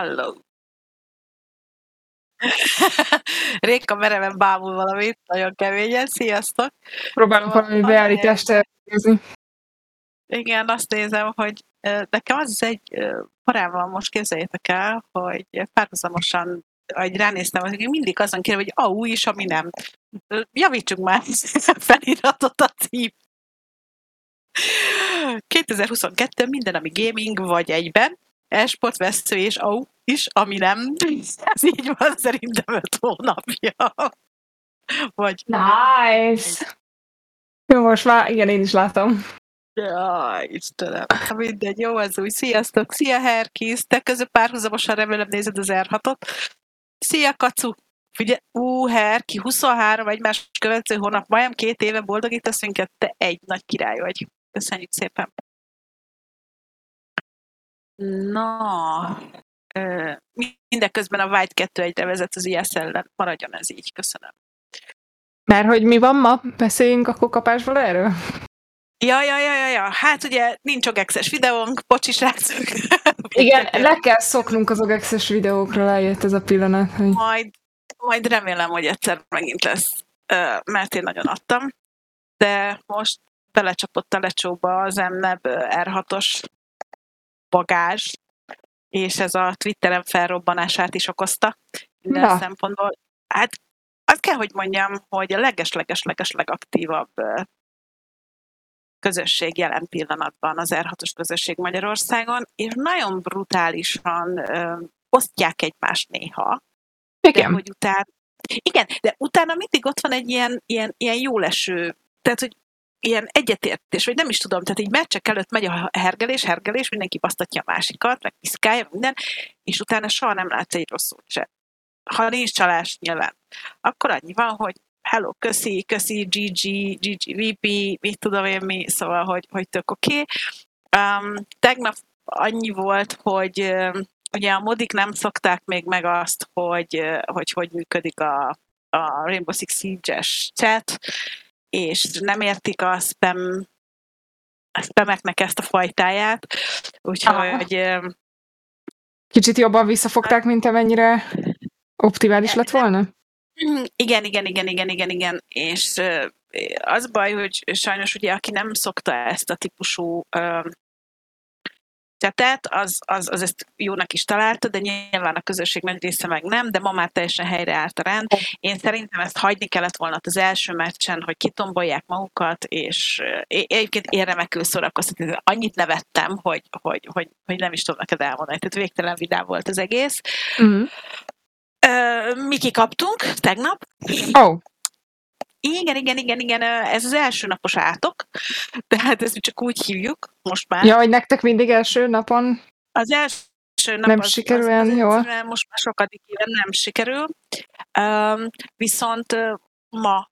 Halló. Réka mereven bámul valamit, nagyon keményen. Sziasztok! Próbálok valami beállítást elvégezni. Igen, azt nézem, hogy nekem az az egy parával most képzeljétek el, hogy párhuzamosan, ahogy ránéztem, hogy mindig azon kérem, hogy AU is, ami nem. Javítsuk már feliratot a cím. 2022 minden, ami gaming vagy egyben, esport, vesző és AU is, ami nem. Ez így van szerintem öt hónapja. Vagy... Nice! Jó, most már, igen, én is látom. Jaj, Istenem. Mindegy, jó, az új. Sziasztok! Szia, Herkis! Te közül párhuzamosan remélem nézed az R6-ot. Szia, Kacu! Figyelj, ú, Herki, 23 egymás következő hónap, majdnem két éve boldogítasz minket, te egy nagy király vagy. Köszönjük szépen! Na, mindeközben a White 2 egyre vezet az IS ellen. Maradjon ez így, köszönöm. Mert hogy mi van ma? Beszéljünk akkor kapásból erről? Ja, ja, ja, ja, ja. Hát ugye nincs ogexes videónk, bocsi srácok. Igen, le kell szoknunk az ogexes videókról, eljött ez a pillanat. Hogy... Majd, majd remélem, hogy egyszer megint lesz, mert én nagyon adtam. De most belecsapott a lecsóba az MNEB R6-os bagázs, és ez a Twitteren felrobbanását is okozta minden Na. szempontból. Hát azt kell, hogy mondjam, hogy a leges-leges-leges legaktívabb közösség jelen pillanatban az R6-os közösség Magyarországon, és nagyon brutálisan ö, osztják egymást néha. Igen. De hogy után, igen, de utána mindig ott van egy ilyen, ilyen, ilyen jóleső, tehát, hogy ilyen egyetértés, vagy nem is tudom, tehát így meccsek előtt megy a hergelés, hergelés, mindenki basztatja a másikat, meg piszkálja, minden, és utána soha nem látsz egy rosszul se. Ha nincs csalás nyilván. Akkor annyi van, hogy hello, köszi, köszi, GG, GG, VP, mit tudom én mi, szóval, hogy, hogy tök oké. Okay. Um, tegnap annyi volt, hogy um, ugye a modik nem szokták még meg azt, hogy uh, hogy, hogy működik a, a Rainbow Six Siege-es chat, és nem értik a spam a spameknek ezt a fajtáját, úgyhogy Aha. Kicsit jobban visszafogták, mint amennyire optimális lett volna? Igen, igen, igen, igen, igen, igen. És az baj, hogy sajnos ugye, aki nem szokta ezt a típusú tetet, az, az, az ezt jónak is találta, de nyilván a közösség nagy része meg nem, de ma már teljesen helyreállt a rend. Én szerintem ezt hagyni kellett volna az első meccsen, hogy kitombolják magukat, és egyébként én remekül szórakoztatni. Annyit nevettem, hogy, hogy, hogy, hogy nem is tudom neked elmondani. Tehát végtelen vidám volt az egész. Mm. mi kikaptunk tegnap. Oh. Igen, igen, igen, igen, ez az első napos átok, tehát ezt csak úgy hívjuk most már. Ja, hogy nektek mindig első napon az első nap nem az, sikerül olyan jól? Most már sokadik éve nem sikerül, um, viszont ma,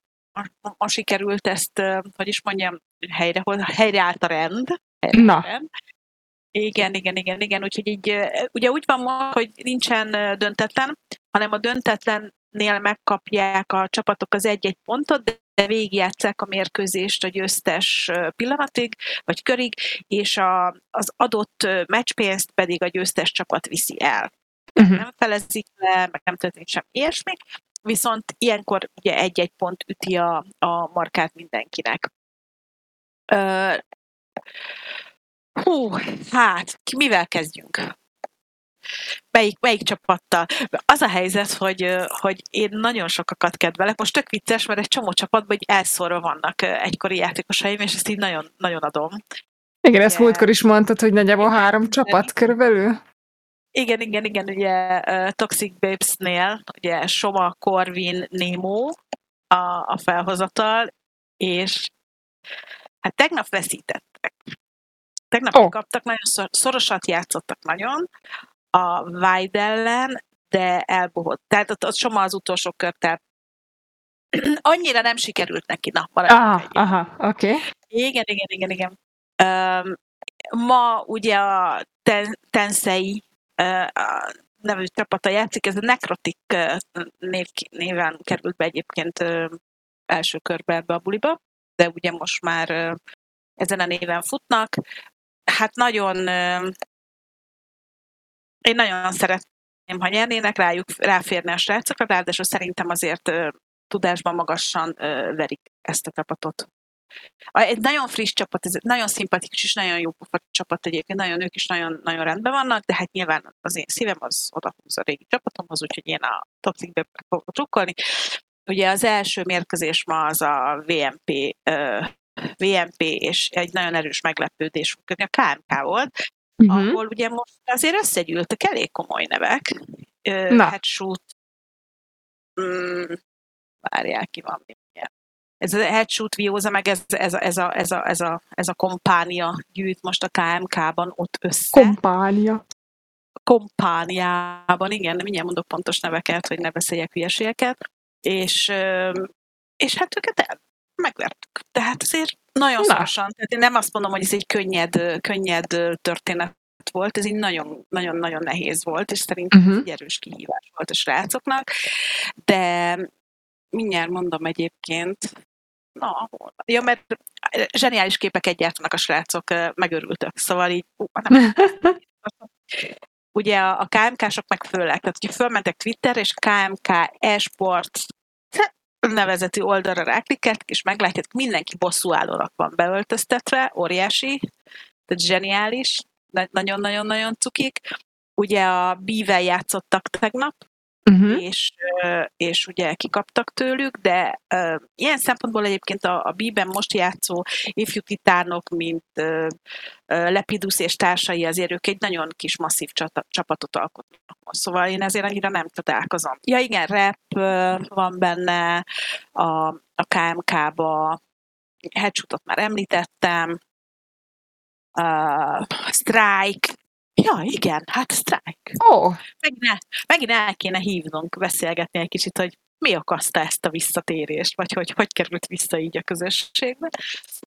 ma sikerült ezt, hogy is mondjam, helyre, helyreállt a rend. Helyre Na. Rend. Igen, igen, igen, igen, úgyhogy így, ugye úgy van hogy nincsen döntetlen, hanem a döntetlen nél megkapják a csapatok az egy-egy pontot, de végigjátszák a mérkőzést a győztes pillanatig, vagy körig, és a, az adott meccspénzt pedig a győztes csapat viszi el. Uh-huh. Nem felezik le, meg nem történik sem ilyesmi, viszont ilyenkor ugye egy-egy pont üti a, a markát mindenkinek. Uh, hú, hát, mivel kezdjünk? Melyik, melyik csapattal. Az a helyzet, hogy, hogy én nagyon sokakat kedvelek. Most tök vicces, mert egy csomó csapatban így elszórva vannak egykori játékosaim, és ezt így nagyon, nagyon adom. Igen, ezt múltkor is mondtad, hogy nagyjából három csapat körülbelül. Igen, igen, igen, ugye Toxic Babes-nél, ugye Soma, Corvin, Nemo a, a felhozatal, és hát tegnap veszítettek. Tegnap oh. kaptak, nagyon szorosat játszottak nagyon, a Wide ellen, de elbohott. Tehát ott, ott Soma az utolsó kör, tehát annyira nem sikerült neki. Na, aha, aha, oké. Okay. Igen, igen, igen, igen. Um, ma ugye a ten, Tensei uh, nevű csapata játszik, ez a Necrotic uh, név, néven került be egyébként uh, első körbe ebbe a buliba, de ugye most már uh, ezen a néven futnak. Hát nagyon én nagyon szerettem ha nyernének, rájuk ráférne a srácokra, ráadásul szerintem azért tudásban magasan verik ezt a csapatot. Egy nagyon friss csapat, ez nagyon szimpatikus és nagyon jó csapat egyébként, nagyon ők is nagyon, nagyon rendben vannak, de hát nyilván az én szívem az odahúz a régi csapatomhoz, úgyhogy én a Topcikbe fogok trukkolni. Ugye az első mérkőzés ma az a VMP, ö, VMP és egy nagyon erős meglepődés a KMK volt, Mhm. ahol ugye most azért összegyűltek elég komoly nevek. Na. Headshoot, mm, várjál, ki van még ilyen. Ez a Headshoot Vioza, meg ez, ez, a, ez, a, ez, a, ez, a, ez a kompánia gyűjt most a KMK-ban ott össze. Kompánia. kompániában, igen, mindjárt mondok pontos neveket, hogy ne beszéljek hülyeségeket, és, és hát őket el, megvertük. Tehát azért nagyon Na. szorosan, tehát én nem azt mondom, hogy ez egy könnyed, könnyed történet volt, ez így nagyon, nagyon, nagyon nehéz volt, és szerintem Mhm. ez egy erős kihívás volt a srácoknak, de mindjárt mondom egyébként, na, hol? Ja, mert zseniális képeket gyártanak a srácok, megörültök, szóval így, ú, nem, ugye a, a KMK-sok meg főleg, tehát hogy fölmentek Twitterre, és KMK e-sport nevezetű oldalra ráklikkeltek, és meglátják, mindenki bosszúállónak van beöltöztetve, óriási, tehát zseniális, na- nagyon-nagyon-nagyon cukik. Ugye a Bível játszottak tegnap, Mhm. és, és ugye kikaptak tőlük, de ilyen szempontból egyébként a, a Bíben most játszó ifjú titánok, mint Lepidus és társai, azért ők egy nagyon kis masszív csata, csapatot alkotnak. Szóval én ezért annyira nem csodálkozom. Ja igen, rap ö, van benne a, a KMK-ba, headshootot már említettem, uh, Strike, ja igen, hát Strike Ó, megint el, megint el kéne hívnunk, beszélgetni egy kicsit, hogy mi okozta ezt a visszatérést, vagy hogy hogy került vissza így a közösségbe.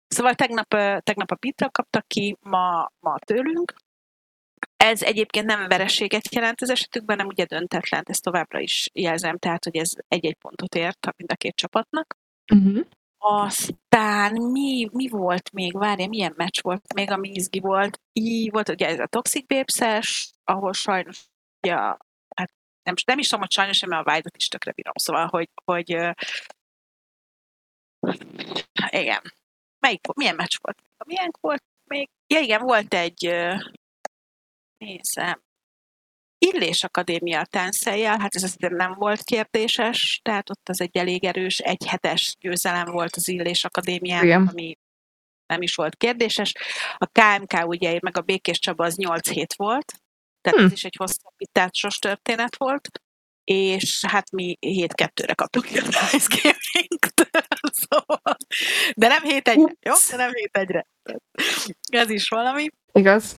Szóval tegnap, tegnap a Pitra kaptak ki, ma, ma tőlünk. Ez egyébként nem vereséget jelent az esetükben, nem ugye döntetlen, ezt továbbra is jelzem, tehát hogy ez egy-egy pontot ért mind a két csapatnak. Mhm. Aztán mi, mi volt még? Várja, milyen meccs volt még, ami izgi volt? Így volt ugye ez a Toxic babes ahol sajnos ugye, a- hát nem, nem is tudom, hogy sajnos, mert a Vájdot is tökre bírom. Szóval, hogy, hogy ö, igen. Melyik, milyen meccs volt? Milyen volt még? Ja igen, volt egy ö, nézem, Illés Akadémia táncszerjel, hát ez azért nem volt kérdéses, tehát ott az egy elég erős, egy hetes győzelem volt az Illés Akadémián, Igen. ami nem is volt kérdéses. A KMK ugye, meg a Békés Csaba az 8 hét volt, tehát Hm. ez is egy hosszabbításos történet volt, és hát mi 7-2-re kaptuk a Gaming-t. szóval, de nem 7-1-re, jó? De nem 7-1-re. Ez is valami. igaz.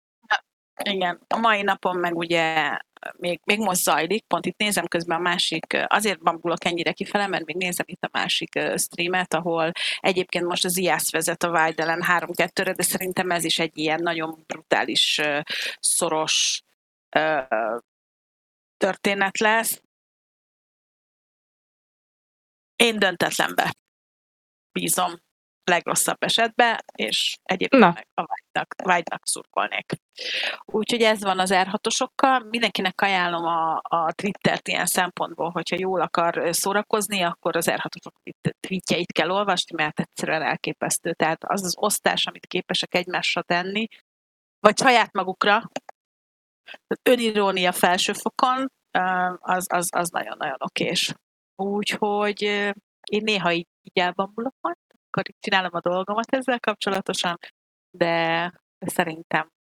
Igen, a mai napon meg ugye még, még most zajlik, pont itt nézem közben a másik, azért bambulok ennyire kifele, mert még nézem itt a másik streamet, ahol egyébként most az IASZ vezet a Weidelen 3-2-re, de szerintem ez is egy ilyen nagyon brutális, szoros történet lesz. Én döntetlenbe bízom legrosszabb esetben, és egyébként Na. meg a vágynak, vágynak szurkolnék. Úgyhogy ez van az R6-osokkal. Mindenkinek ajánlom a, a Twittert ilyen szempontból, hogyha jól akar szórakozni, akkor az R6-osok tweet- tweetjeit kell olvasni, mert egyszerűen elképesztő. Tehát az az osztás, amit képesek egymásra tenni, vagy saját magukra, önirónia felső fokon, az, az, az nagyon-nagyon okés. Úgyhogy én néha így, így elbambulok majd, akkor csinálom a dolgomat ezzel kapcsolatosan, de, de szerintem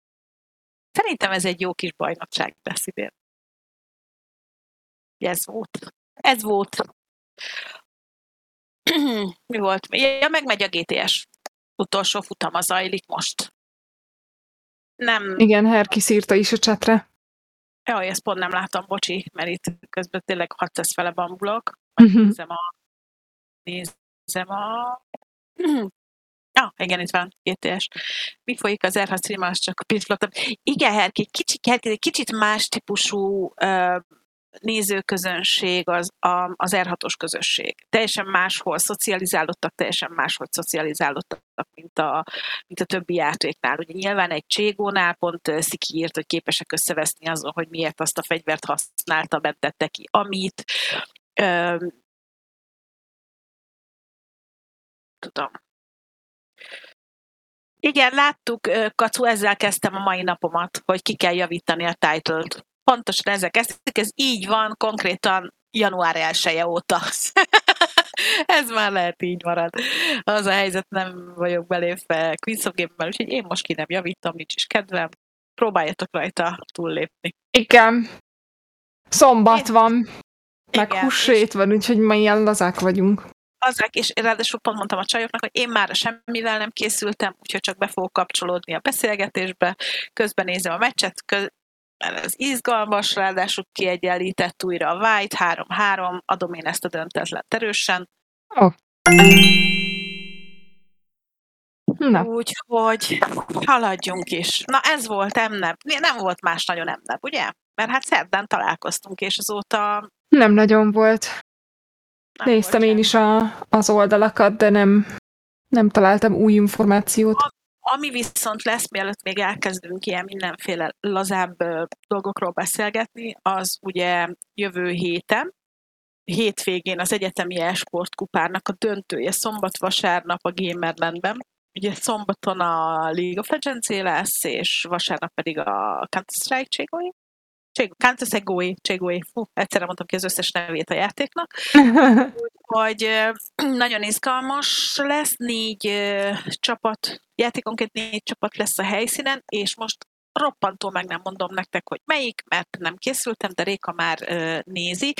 szerintem ez egy jó kis bajnokság lesz idén. Ez volt. Ez volt. Mi volt? Ja, megmegy a GTS. Utolsó futama zajlik most. Nem, Igen, Herkis írta is a chatre. jaj, ezt pont nem látom, bocsi, mert itt közben tényleg 600 fele bambulok. Nézem a... Nézem a... Ah, igen, itt van, GTS. Mi folyik az R6 stream, csak a pitflottabb. Igen, Herki, kicsit, Herki, egy kicsit más típusú uh, nézőközönség az a, az R6-os közösség. Teljesen máshol szocializálódtak, teljesen máshogy szocializálódtak, mint a, mint a többi játéknál. Ugye nyilván egy Cségónál pont Sziki írt, hogy képesek összeveszni azon, hogy miért azt a fegyvert használta, mentette ki, amit. Tudom. Igen, láttuk, Kacu, ezzel kezdtem a mai napomat, hogy ki kell javítani a title-t pontosan ezek kezdték, ez így van konkrétan január 1 -e óta. ez már lehet így marad. Az a helyzet, nem vagyok belépve Queens of Game-ben, úgyhogy én most ki nem javítom, nincs is kedvem. Próbáljatok rajta túllépni. Igen. Szombat én... van, meg Igen, húsét van, úgyhogy ma ilyen lazák vagyunk. Azák, és ráadásul pont mondtam a csajoknak, hogy én már semmivel nem készültem, úgyhogy csak be fogok kapcsolódni a beszélgetésbe, közben nézem a meccset, mert ez izgalmas, ráadásul kiegyenlített újra a White, 3-3, adom én ezt a döntetlen erősen. Oh. Na. Úgyhogy haladjunk is. Na ez volt emnep. Nem volt más nagyon emnep, ugye? Mert hát szerdán találkoztunk, és azóta... Nem nagyon volt. Néztem én is a, az oldalakat, de nem, nem találtam új információt. Ami viszont lesz, mielőtt még elkezdünk ilyen mindenféle lazább dolgokról beszélgetni, az ugye jövő héten, hétvégén az egyetemi e-sport kupárnak a döntője szombat-vasárnap a Gamerlandben. Ugye szombaton a League of Legends lesz, és vasárnap pedig a Counter-Strike Counter-Strike Cségói. Fú, egyszerre mondtam ki az összes nevét a játéknak. Úgyhogy nagyon izgalmas lesz, négy csapat, játékonként négy csapat lesz a helyszínen, és most roppantó meg nem mondom nektek, hogy melyik, mert nem készültem, de Réka már nézi.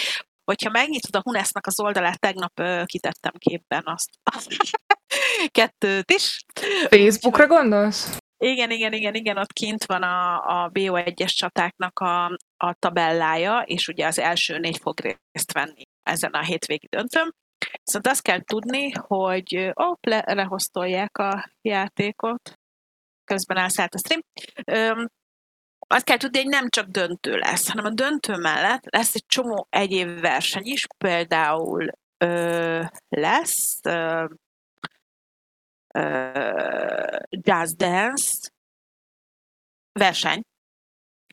Hogyha megnyitod a Hunesznak az oldalát, tegnap kitettem képben azt. Kettőt is. Facebookra gondolsz? Igen, igen, igen, igen, ott kint van a, a BO1-es csatáknak a, a tabellája, és ugye az első négy fog részt venni ezen a hétvégi döntőm. Viszont azt kell tudni, hogy op, le, lehoztolják a játékot, közben elszállt a stream. Öm, azt kell tudni, hogy nem csak döntő lesz, hanem a döntő mellett lesz egy csomó egyéb verseny is, például ö, lesz ö, ö, Jazz Dance verseny,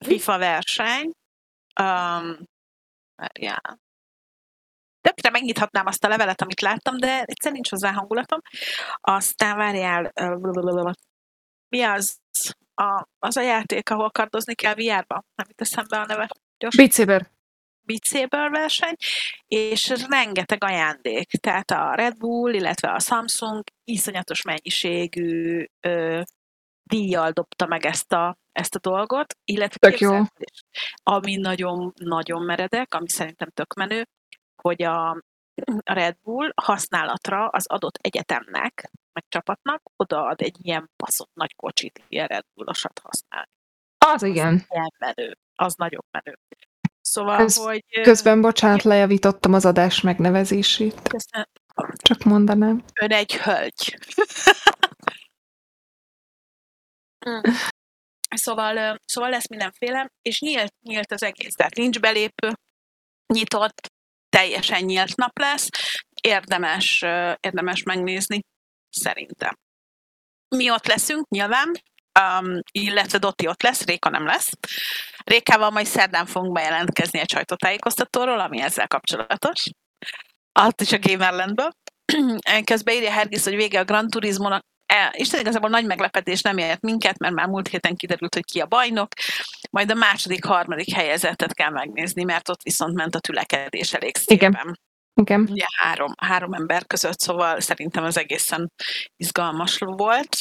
FIFA verseny, um, yeah tökre megnyithatnám azt a levelet, amit láttam, de egyszerűen nincs hozzá hangulatom. Aztán várjál, mi az a, az a játék, ahol kardozni kell VR-ba? Nem itt eszembe a neve. Gyors. Beat Saber. Beat Saber verseny, és rengeteg ajándék. Tehát a Red Bull, illetve a Samsung iszonyatos mennyiségű ö, díjjal dobta meg ezt a, ezt a dolgot, illetve tök jó. ami nagyon-nagyon meredek, ami szerintem tök menő, hogy a, a Red Bull használatra az adott egyetemnek, meg csapatnak odaad egy ilyen baszott nagy kocsit, ilyen Red Bullosat használni. Az igen. Az menő. Az nagyon menő. Szóval, Ez hogy... Közben, bocsánat, lejavítottam az adás megnevezését. Köszönöm. Csak mondanám. Ön egy hölgy. szóval, szóval lesz mindenféle, és nyílt, nyílt az egész. Tehát nincs belépő, nyitott, teljesen nyílt nap lesz, érdemes, érdemes megnézni, szerintem. Mi ott leszünk, nyilván, um, illetve Dotti ott lesz, Réka nem lesz. Rékával majd szerdán fogunk bejelentkezni egy sajtótájékoztatóról, ami ezzel kapcsolatos. Azt is a Gamerlandből. Közben írja Hergis, hogy vége a Gran Turismo-nak. E, Isten igazából nagy meglepetés nem ért minket, mert már múlt héten kiderült, hogy ki a bajnok. Majd a második, harmadik helyezettet kell megnézni, mert ott viszont ment a tülekedés elég szépen. Igen. Igen. Ugye három, három ember között, szóval szerintem az egészen izgalmas volt.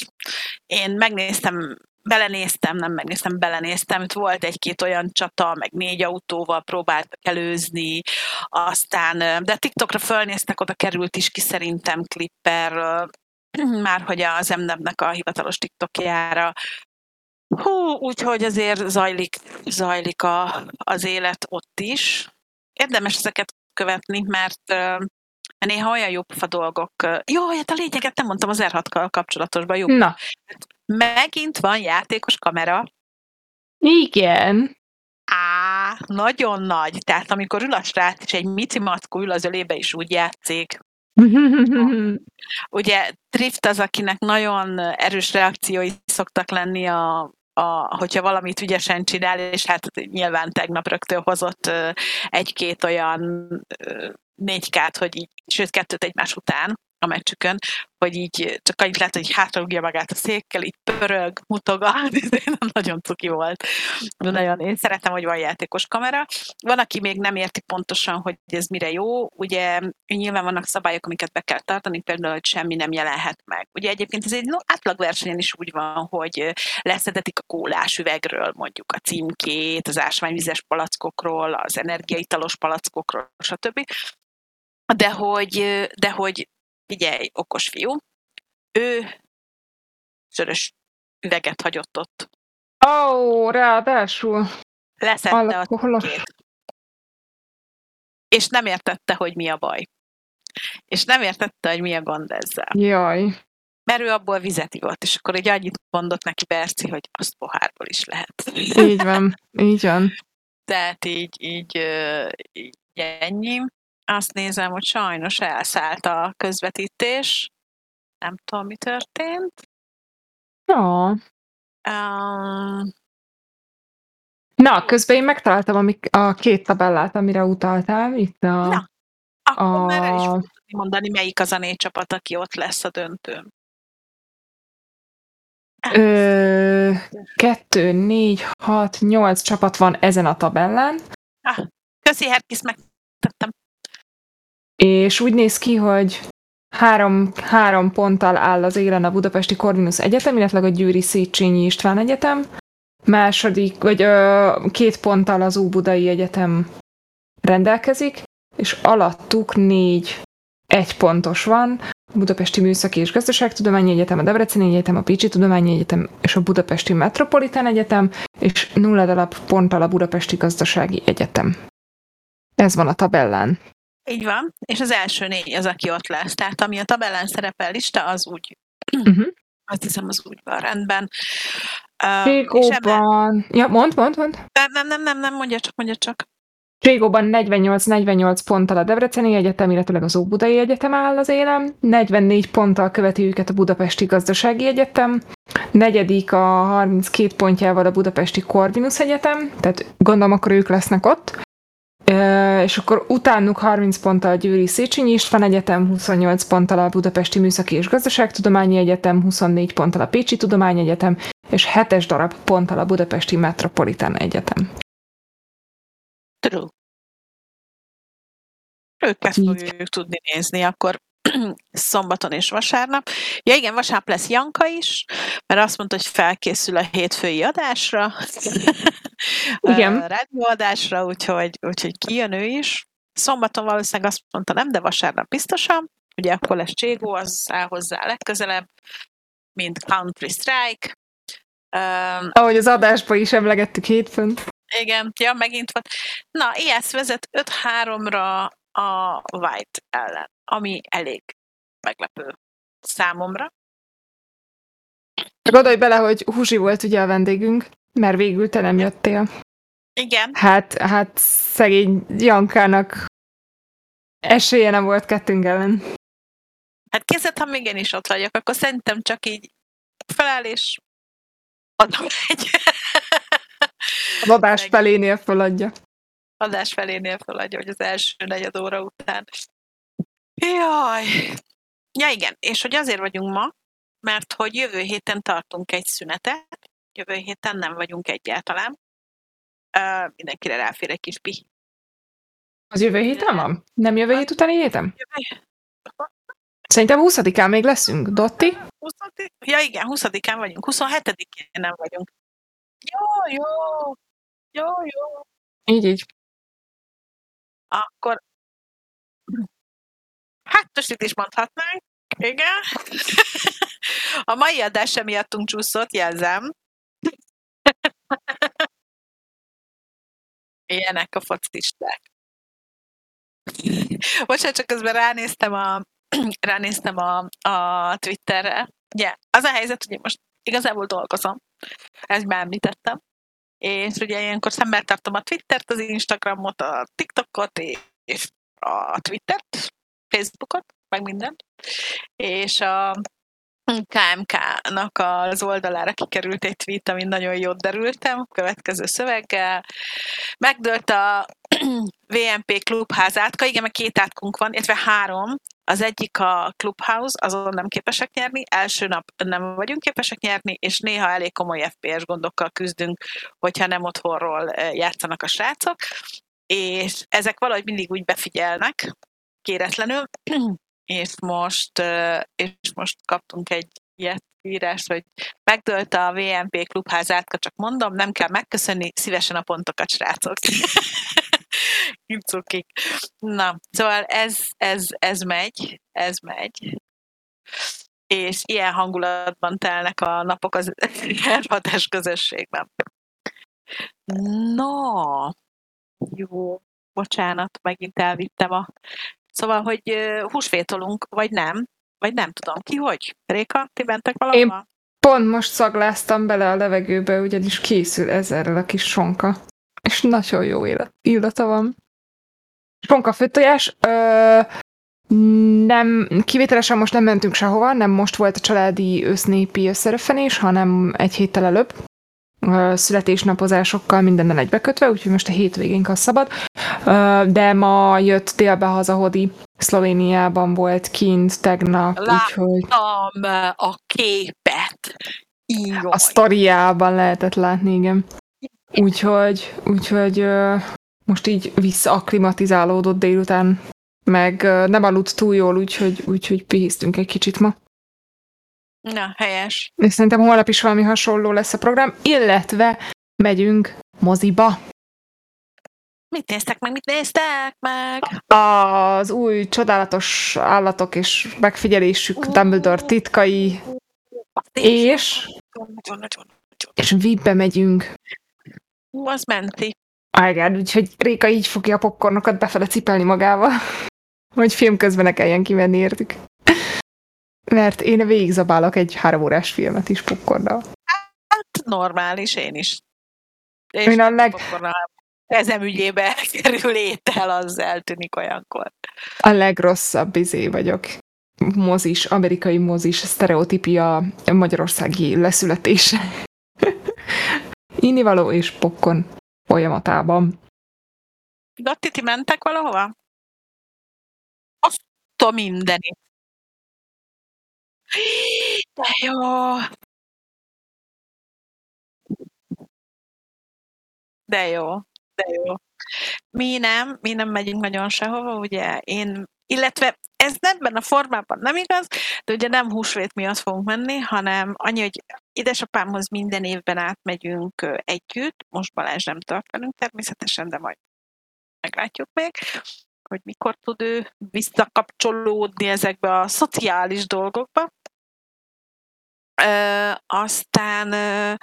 Én megnéztem belenéztem, nem megnéztem, belenéztem, itt volt egy-két olyan csata, meg négy autóval próbáltak előzni, aztán, de TikTokra fölnéztek, oda került is ki szerintem klipper, már hogy az MNEB-nek a hivatalos TikTokjára Hú, úgyhogy azért zajlik, zajlik a, az élet ott is. Érdemes ezeket követni, mert néha olyan jobb a dolgok. Jó, hát a lényeget nem mondtam az r 6 kapcsolatosban. Jó. Na. Megint van játékos kamera. Igen. Á, nagyon nagy. Tehát amikor ül a srác, és egy mici mackó ül az ölébe, is úgy játszik. Ugye Drift az, akinek nagyon erős reakciói szoktak lenni a, a, hogyha valamit ügyesen csinál, és hát nyilván tegnap rögtön hozott egy-két olyan négykát, hogy így, sőt kettőt egymás után, a meccsükön, hogy így csak annyit lehet, hogy hátralugja magát a székkel, így pörög, mutogat, nagyon cuki volt. Nagyon, én szeretem, hogy van játékos kamera. Van, aki még nem érti pontosan, hogy ez mire jó. Ugye nyilván vannak szabályok, amiket be kell tartani, például, hogy semmi nem jelenhet meg. Ugye egyébként ez egy no, átlagversenyen is úgy van, hogy leszedetik a kólás üvegről mondjuk a címkét, az ásványvizes palackokról, az energiaitalos palackokról, stb. De hogy, de hogy figyelj, okos fiú, ő sörös üveget hagyott ott. Ó, oh, ráadásul. Leszette a két. És nem értette, hogy mi a baj. És nem értette, hogy mi a gond ezzel. Jaj. Mert ő abból vizet ivott, és akkor egy annyit mondott neki Berci, hogy azt pohárból is lehet. Így van, így van. Tehát így, így, így ennyi azt nézem, hogy sajnos elszállt a közvetítés. Nem tudom, mi történt. Ja. Um, Na, közben én megtaláltam amik, a két tabellát, amire utaltál. Itt a, Na, akkor a... már el is fogod mondani, melyik az a négy csapat, aki ott lesz a döntőn. Ö, kettő, négy, hat, nyolc csapat van ezen a tabellán. Ah, köszi, Herkis, megtettem és úgy néz ki, hogy három, három ponttal áll az élen a Budapesti Corvinus Egyetem, illetve a Győri Széchenyi István Egyetem, második, vagy ö, két ponttal az Óbudai Egyetem rendelkezik, és alattuk négy egy pontos van, a Budapesti Műszaki és Gazdaságtudományi Egyetem, a Debreceni Egyetem, a Pécsi Tudományi Egyetem és a Budapesti Metropolitán Egyetem, és nulla darab ponttal a Budapesti Gazdasági Egyetem. Ez van a tabellán. Így van, és az első négy az, aki ott lesz. Tehát ami a tabellán szerepel lista, az úgy, uh-huh. azt hiszem, az úgy van rendben. Ségóban... Uh, ja, mond, mond, mond. Nem, nem, nem, nem, nem, mondja csak, mondja csak. Ségóban 48-48 ponttal a Debreceni Egyetem, illetve az Óbudai Egyetem áll az élem, 44 ponttal követi őket a Budapesti Gazdasági Egyetem, negyedik a 32 pontjával a Budapesti Corvinus Egyetem, tehát gondolom akkor ők lesznek ott, és akkor utánuk 30 ponttal a Győri Széchenyi István Egyetem, 28 ponttal a Budapesti Műszaki és Gazdaságtudományi Egyetem, 24 ponttal a Pécsi Tudományegyetem, és 7-es darab ponttal a Budapesti Metropolitán Egyetem. True. Őket fogjuk tudni nézni, akkor szombaton és vasárnap. Ja igen, vasárnap lesz Janka is, mert azt mondta, hogy felkészül a hétfői adásra. Igen. rádióadásra, úgyhogy, úgyhogy kijön ő is. Szombaton valószínűleg azt mondta nem, de vasárnap biztosan. Ugye akkor lesz Cségó, az áll hozzá legközelebb, mint Country Strike. Um, Ahogy az adásban is emlegettük hétfőn. Igen, ja, megint van. Na, IS vezet 5-3-ra a White ellen, ami elég meglepő számomra. Gondolj bele, hogy Húzsi volt ugye a vendégünk, mert végül te nem jöttél. Igen. Hát, hát szegény Jankának esélye nem volt kettőnk ellen. Hát készít, ha még én is ott vagyok, akkor szerintem csak így feláll és adom egy. A adás felénél föladja. Adás felénél föladja, hogy az első negyed óra után. Jaj! Ja igen, és hogy azért vagyunk ma, mert hogy jövő héten tartunk egy szünetet, jövő héten nem vagyunk egyáltalán. Uh, mindenkire ráfér egy kis pi. Az jövő héten van? Nem jövő hét utáni héten? Jövő... Szerintem 20-án még leszünk, Dotti? 20 ja igen, 20-án vagyunk, 27-én nem vagyunk. Jó, jó, jó, jó. Így, így. Akkor hát most itt is mondhatnánk, igen. A mai adás sem miattunk csúszott, jelzem. Ilyenek a focisták. Bocsánat, csak közben ránéztem a, ránéztem a, a Twitterre. Ugye, az a helyzet, hogy most igazából dolgozom. Ezt már említettem. és ugye ilyenkor szemmel tartom a Twittert, az Instagramot, a TikTokot, és a Twittert, Facebookot, meg mindent, és a KMK-nak az oldalára kikerült egy tweet, amin nagyon jót derültem, következő szöveggel. Megdőlt a VMP klubház átka, igen, meg két átkunk van, illetve három. Az egyik a Clubhouse, azon nem képesek nyerni, első nap nem vagyunk képesek nyerni, és néha elég komoly FPS gondokkal küzdünk, hogyha nem otthonról játszanak a srácok, és ezek valahogy mindig úgy befigyelnek, kéretlenül, és most, és most kaptunk egy ilyet írást, hogy megdőlt a VMP klubház átka, csak mondom, nem kell megköszönni, szívesen a pontokat, srácok. Cukik. Na, szóval ez, ez, ez megy, ez megy. És ilyen hangulatban telnek a napok az elhatás közösségben. No, jó, bocsánat, megint elvittem a Szóval, hogy húsvétolunk, vagy nem, vagy nem tudom. Ki hogy? Réka, ti mentek valahol? Én pont most szagláztam bele a levegőbe, ugyanis készül ezerrel a kis sonka. És nagyon jó illat, illata van. Sonka főtojás. Ö, nem, kivételesen most nem mentünk sehova, nem most volt a családi össznépi összeröffenés, hanem egy héttel előbb születésnapozásokkal mindennel egybekötve, úgyhogy most a hétvégénk az szabad. De ma jött délbe haza Hodi, Szlovéniában volt kint tegnap, Láttam úgyhogy... a képet. Jaj. A sztoriában lehetett látni, igen. Úgyhogy, úgyhogy most így visszaaklimatizálódott délután, meg nem aludt túl jól, úgyhogy, úgyhogy pihéztünk egy kicsit ma. Na, helyes. És szerintem holnap is valami hasonló lesz a program, illetve megyünk moziba. Mit néztek meg, mit néztek meg? Az új csodálatos állatok és megfigyelésük, Dumbledore titkai, és és VIP-be megyünk. Az menti. Igen, úgyhogy Réka így fogja a popcornokat befele cipelni magával, hogy film közben ne kelljen kimenni értük. Mert én végigzabálok egy három órás filmet is popcornnal. Hát normális, én is. És én a leg... Ezem ügyébe kerül étel, az eltűnik olyankor. A legrosszabb izé vagyok. Mozis, amerikai mozis, sztereotípia magyarországi leszületése. Inivaló és popcorn folyamatában. Gatti, ti mentek valahova? Azt a mindenit. De jó! De jó, de jó. Mi nem, mi nem megyünk nagyon sehova, ugye én, illetve ez ebben a formában nem igaz, de ugye nem húsvét miatt fogunk menni, hanem annyi, hogy édesapámhoz minden évben átmegyünk együtt, most Balázs nem tart velünk természetesen, de majd meglátjuk még, hogy mikor tud ő visszakapcsolódni ezekbe a szociális dolgokba. Ö, aztán ö,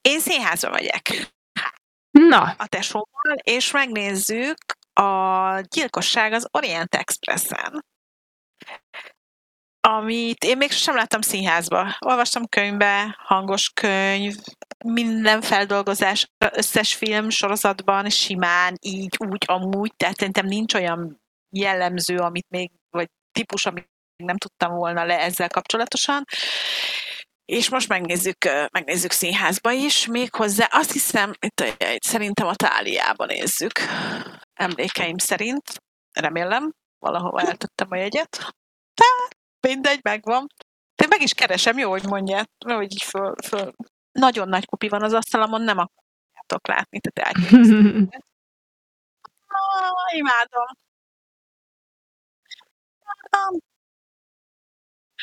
én színházba megyek. Na. A tesóval, és megnézzük a gyilkosság az Orient Expressen amit én még sem láttam színházba. Olvastam könyvbe, hangos könyv, minden feldolgozás, összes film sorozatban simán, így, úgy, amúgy, tehát szerintem nincs olyan jellemző, amit még, vagy típus, amit nem tudtam volna le ezzel kapcsolatosan. És most megnézzük, megnézzük színházba is, méghozzá azt hiszem, itt szerintem a Táliában nézzük, emlékeim szerint, remélem, valahova eltettem a jegyet. Tehát mindegy, megvan. Te meg is keresem, jó, hogy mondját, hogy így föl, föl. Nagyon nagy kupi van az asztalamon, nem akarjátok látni, tehát elképesztő. ah, imádom.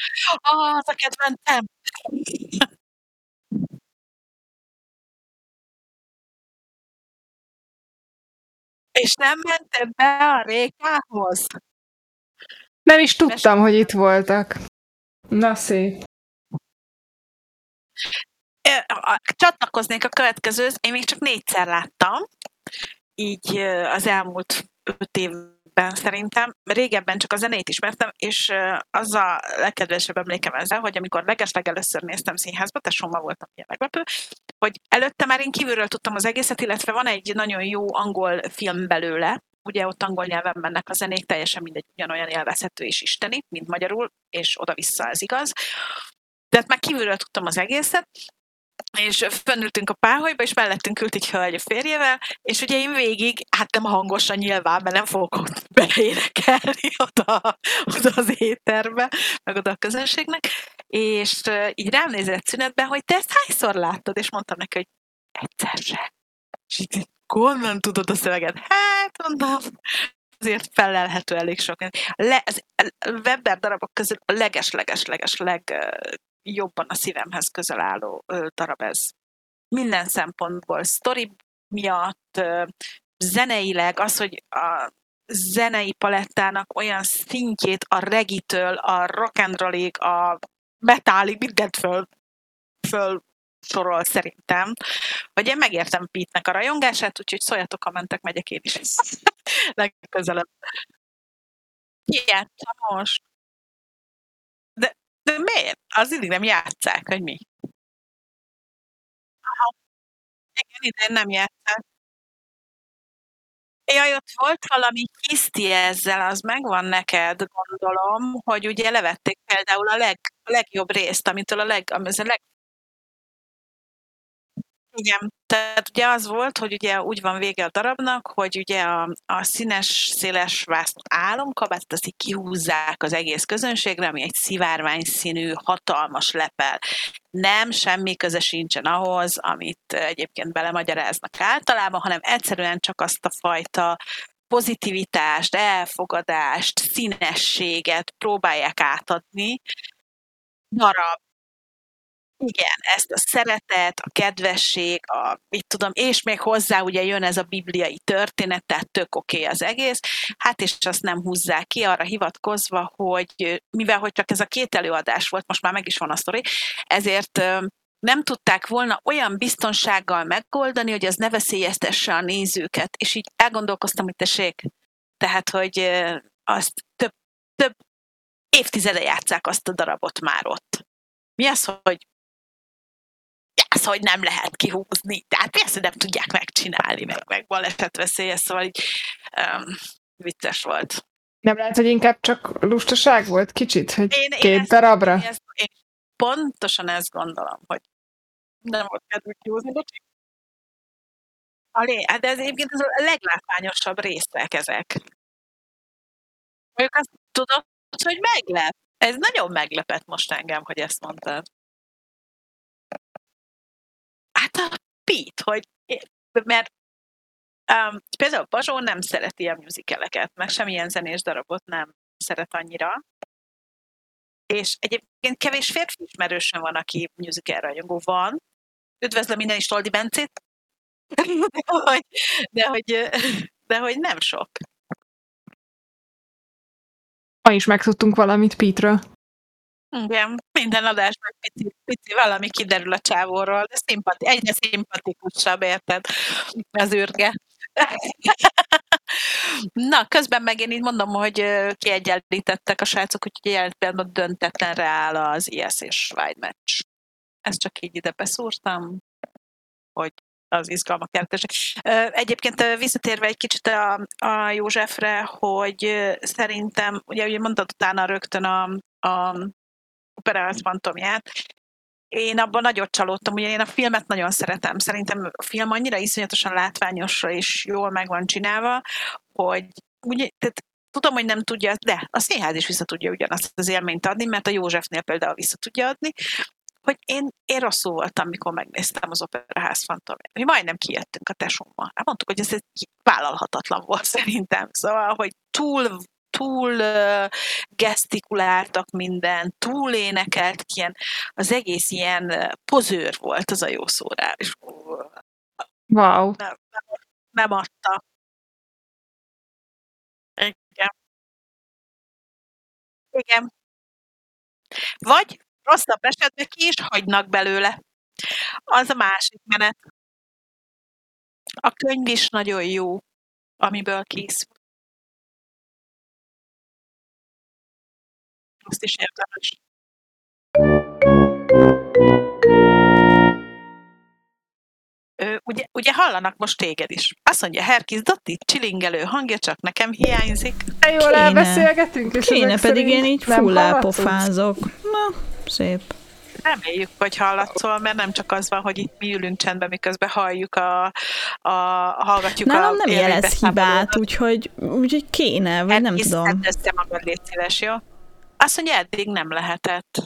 Ah, az a kedvencem. És nem mented be a rékához? Nem is tudtam, hogy itt voltak. Na szép. Csatlakoznék a következőhöz. Én még csak négyszer láttam, így az elmúlt öt évben régebben szerintem, régebben csak a zenét ismertem, és az a legkedvesebb emlékem ezzel, hogy amikor legesleg először néztem színházba, tesóma voltam ilyen meglepő, hogy előtte már én kívülről tudtam az egészet, illetve van egy nagyon jó angol film belőle, ugye ott angol nyelven mennek a zenék, teljesen mindegy, ugyanolyan élvezhető és isteni, mint magyarul, és oda-vissza ez igaz. De hát már kívülről tudtam az egészet, és fönnültünk a páholyba, és mellettünk ült egy hölgy a férjével, és ugye én végig, hát nem hangosan nyilván, mert nem fogok ott beleénekelni oda, oda az éterbe, meg oda a közönségnek, és így rám nézett szünetben, hogy te ezt hányszor láttad, és mondtam neki, hogy egyszer se. És így, honnan tudod a szöveget? Hát, mondom, azért felelhető elég sok. Le, az, Weber darabok közül a leges-leges-leges leg jobban a szívemhez közel álló darab ez. Minden szempontból, sztori miatt, zeneileg, az, hogy a zenei palettának olyan szintjét a regitől, a rock and rollig, a metálig, mindent föl, föl sorol szerintem, hogy én megértem Pete-nek a rajongását, úgyhogy szóljatok, ha mentek, megyek én is legközelebb. Ki most? De miért? Az idén nem játszák, hogy mi? Aha. Igen, idén nem játszák. Jaj, ott volt valami hiszti ezzel, az megvan neked, gondolom, hogy ugye levették például a leg a legjobb részt, amitől a leg az a leg igen, tehát ugye az volt, hogy ugye úgy van vége a darabnak, hogy ugye a, a színes, széles vásztott álomkabátot azt így kihúzzák az egész közönségre, ami egy szivárvány színű, hatalmas lepel. Nem, semmi köze sincsen ahhoz, amit egyébként belemagyaráznak általában, hanem egyszerűen csak azt a fajta pozitivitást, elfogadást, színességet próbálják átadni. Darab igen, ezt a szeretet, a kedvesség, a, mit tudom, és még hozzá ugye jön ez a bibliai történet, tehát tök oké okay az egész, hát és azt nem húzzák ki arra hivatkozva, hogy mivel hogy csak ez a két előadás volt, most már meg is van a sztori, ezért nem tudták volna olyan biztonsággal megoldani, hogy az ne veszélyeztesse a nézőket. És így elgondolkoztam, hogy tessék, tehát, hogy azt több, több évtizede játszák azt a darabot már ott. Mi az, hogy az, hogy nem lehet kihúzni. Tehát persze nem tudják megcsinálni, meg, meg baleset veszélye, szóval így um, vicces volt. Nem lehet, hogy inkább csak lustaság volt kicsit, hogy én, két én ezt, darabra? Én, ezt, én pontosan ezt gondolom, hogy nem volt kedvük kihúzni, de a de ez egyébként az a leglátványosabb részek ezek. Ők azt tudod, hogy meglep. Ez nagyon meglepett most engem, hogy ezt mondtad. Pete, hogy mert um, például Bazsó nem szereti a musicaleket, meg semmilyen zenés darabot nem szeret annyira. És egyébként kevés férfi ismerősön van, aki musical rajongó van. Üdvözlöm minden is Toldi Bencét. De hogy, de, hogy, de hogy nem sok. Ma is megtudtunk valamit Pitről. Igen, minden adásban pici, pici valami kiderül a csávóról, de szimpati, egyre szimpatikusabb, érted? Az űrge. Na, közben meg én így mondom, hogy kiegyenlítettek a srácok, úgyhogy jelenetben döntetlenre áll az IS és Wide match. Ezt csak így ide beszúrtam, hogy az izgalmak jelentősek. Egyébként visszatérve egy kicsit a, a Józsefre, hogy szerintem, ugye, ugye mondtad utána rögtön a, a operált fantomját. Én abban nagyon csalódtam, ugye én a filmet nagyon szeretem. Szerintem a film annyira iszonyatosan látványosra és jól meg van csinálva, hogy ugye, tehát tudom, hogy nem tudja, de a színház is vissza tudja ugyanazt az élményt adni, mert a Józsefnél például vissza tudja adni, hogy én, én rosszul voltam, mikor megnéztem az Operaház fantomját. Mi majdnem kijöttünk a tesómmal. Hát mondtuk, hogy ez egy vállalhatatlan volt szerintem. Szóval, hogy túl túl gesztikuláltak minden, túl énekelt, ilyen, az egész ilyen pozőr volt az a jó. És, wow. Nem, nem, nem adta. Igen. Igen. Vagy rosszabb esetben ki is hagynak belőle. Az a másik menet. A könyv is nagyon jó, amiből készül. Azt is érdemes. Ö, ugye, ugye hallanak most téged is. Azt mondja, Herkis Dotti, csilingelő hangja csak nekem hiányzik. De jól Kéne. elbeszélgetünk, és Kéne, pedig én így nem full hallatszódsz. elpofázok. Na, szép. Reméljük, hogy hallatszol, mert nem csak az van, hogy itt mi ülünk csendben, miközben halljuk a, a hallgatjuk Nálam a nem jelez hibát, úgyhogy, úgyhogy kéne, vagy nem Herkis, tudom. szedd össze magad, légy szíves, jó? Azt mondja, eddig nem lehetett.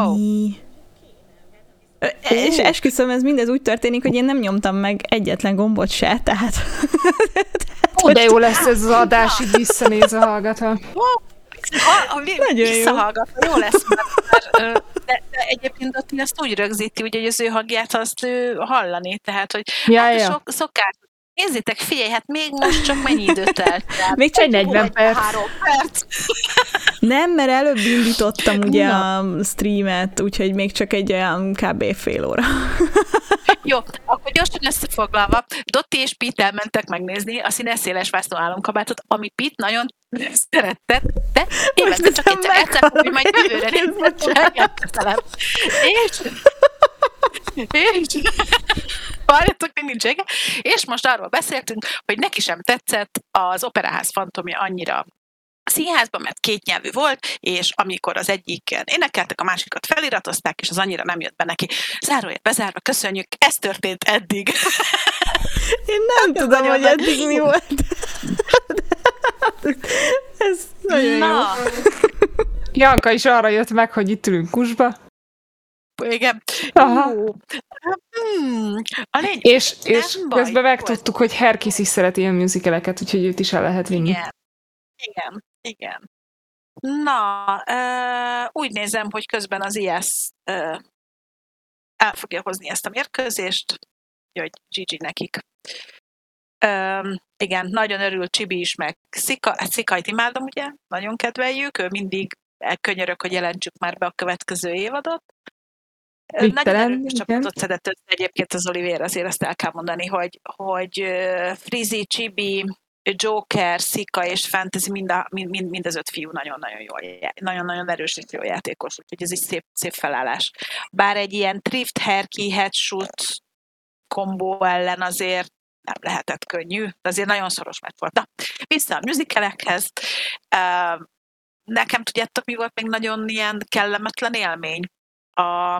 Ó. Mi? És esküszöm, ez mindez úgy történik, hogy én nem nyomtam meg egyetlen gombot se, tehát... Ó, de jó lesz ez az adás, így visszanéz a hallgató. Ha, ha Nagyon jó. visszahallgat, jó lesz, mert, ö, de, de egyébként ott ezt úgy rögzíti, ugye, hogy az ő hangját azt ő hallani, tehát, hogy Ja, hát ja. sok, szokás. Nézzétek, figyelj, hát még most csak mennyi időt el? Még csak Egy 40 Vagy perc. Három perc. Nem, mert előbb indítottam ugye a streamet, úgyhogy még csak egy olyan kb. fél óra. Jó, akkor gyorsan összefoglalva, Dotti és Pete elmentek megnézni a színes széles vászló álomkabátot, ami Pete nagyon szeretett, de évente csak egyszer, egyszer, hogy majd jövőre elkötelem. És, és, várjatok, még nincs vége. És most arról beszéltünk, hogy neki sem tetszett az Operaház fantomja annyira a színházban, mert kétnyelvű volt, és amikor az egyiken énekeltek, a másikat feliratozták, és az annyira nem jött be neki. Zárójel bezárva, köszönjük, ez történt eddig. Én nem tudom, hogy eddig mi volt. Ez nagyon jó. Na, Janka is arra jött meg, hogy itt ülünk kusba. igen. Aha. Jó. Hmm, a lény... És, és baj, közben megtudtuk, hogy Herkis is szeret ilyen musicaleket, úgyhogy őt is el lehet vinni. Igen. Igen, igen. Na, ö, úgy nézem, hogy közben az IS ö, el fogja hozni ezt a mérkőzést, hogy GG nekik. Ö, igen, nagyon örül Csibi is, meg Szika, hát Szikait imádom, ugye? Nagyon kedveljük, ő mindig elkönyörök, hogy jelentsük már be a következő évadot. Ö, Nagyon erős csapatot szedett össze egyébként az Oliver, azért azt el kell mondani, hogy, hogy Frizi, Csibi, Joker, Sika és Fantasy mind, a, mind, mind, az öt fiú nagyon-nagyon jól, nagyon-nagyon erős és jó játékos, úgyhogy ez egy szép, szép felállás. Bár egy ilyen Trift, Herki, Headshot kombó ellen azért nem lehetett könnyű, de azért nagyon szoros meccs volt. Na, vissza a musicalekhez. Uh, nekem tudjátok, mi volt még nagyon ilyen kellemetlen élmény? A,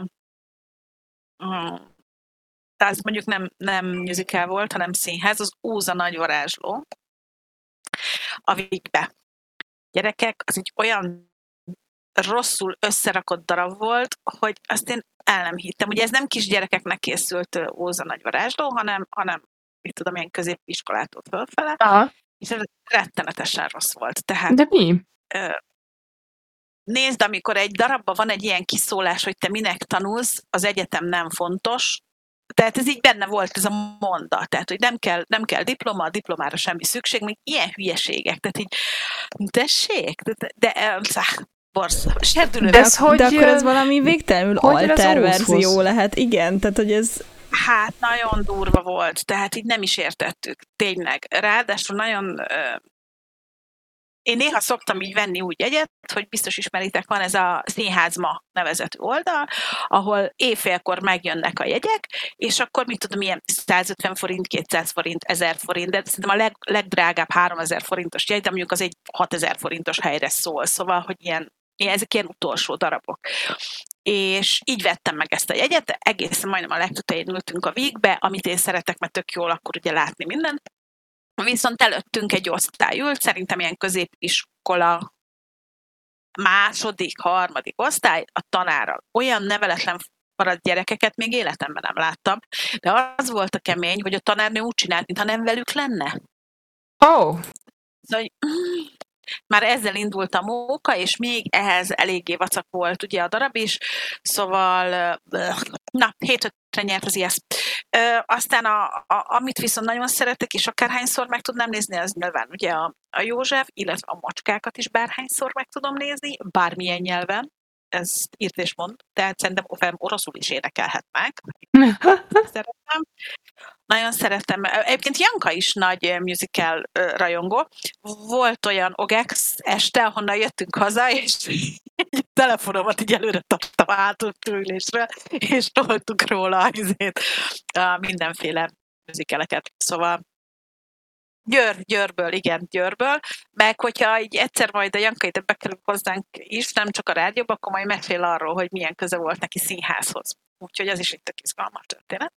mm, az mondjuk nem, nem musical volt, hanem színház, az Óza nagy varázsló a Vigbe. Gyerekek, az egy olyan rosszul összerakott darab volt, hogy azt én el nem hittem. Ugye ez nem kis gyerekeknek készült Óza nagy varázsló, hanem, hanem mit tudom, ilyen középiskolától fölfele, Aha. és ez rettenetesen rossz volt. Tehát De mi? ö, nézd, amikor egy darabban van egy ilyen kiszólás, hogy te minek tanulsz, az egyetem nem fontos, tehát ez így benne volt ez a mondat, tehát hogy nem kell, nem kell diploma, a diplomára semmi szükség, még ilyen hülyeségek, tehát így, tessék, de, de, de borsz, serdülő. De ez hogy, De akkor ez valami végtelenül alter verzió lehet. Igen, tehát hogy ez... Hát nagyon durva volt, tehát így nem is értettük, tényleg. Ráadásul nagyon... Én néha szoktam így venni úgy egyet, hogy biztos ismeritek, van ez a Színházma nevezetű oldal, ahol éjfélkor megjönnek a jegyek, és akkor mit tudom, ilyen 150 forint, 200 forint, 1000 forint, de szerintem a leg, legdrágább 3000 forintos jegy, de mondjuk az egy 6000 forintos helyre szól, szóval, hogy ilyen, ilyen ezek ilyen utolsó darabok és így vettem meg ezt a jegyet, egészen majdnem a legtetején ültünk a végbe, amit én szeretek, mert tök jól akkor ugye látni mindent. Viszont előttünk egy osztály ült, szerintem ilyen középiskola második, harmadik osztály, a tanára. Olyan neveletlen maradt gyerekeket még életemben nem láttam, de az volt a kemény, hogy a tanárnő úgy csinált, mintha nem velük lenne. Ó, oh, Szóval, mm, már ezzel indult a móka, és még ehhez eléggé vacak volt ugye a darab is, szóval na, 7 5 nyert az IS. Ö, aztán a, a, amit viszont nagyon szeretek, és akárhányszor meg tudnám nézni, az nyilván ugye a, a József, illetve a macskákat is bárhányszor meg tudom nézni, bármilyen nyelven. ez írt és mond, tehát szerintem oroszul is énekelhet meg. Szeretem. Nagyon szeretem. Egyébként Janka is nagy musical rajongó. Volt olyan OGEX este, ahonnan jöttünk haza, és telefonomat így előre tartottam átülésre, és toltuk róla azért, mindenféle musicaleket. Szóval Győr, Győrből, igen, Győrből, meg hogyha így egyszer majd a Janka ide bekerül hozzánk is, nem csak a rádióba, akkor majd mesél arról, hogy milyen köze volt neki színházhoz. Úgyhogy ez is egy tök izgalmas történet.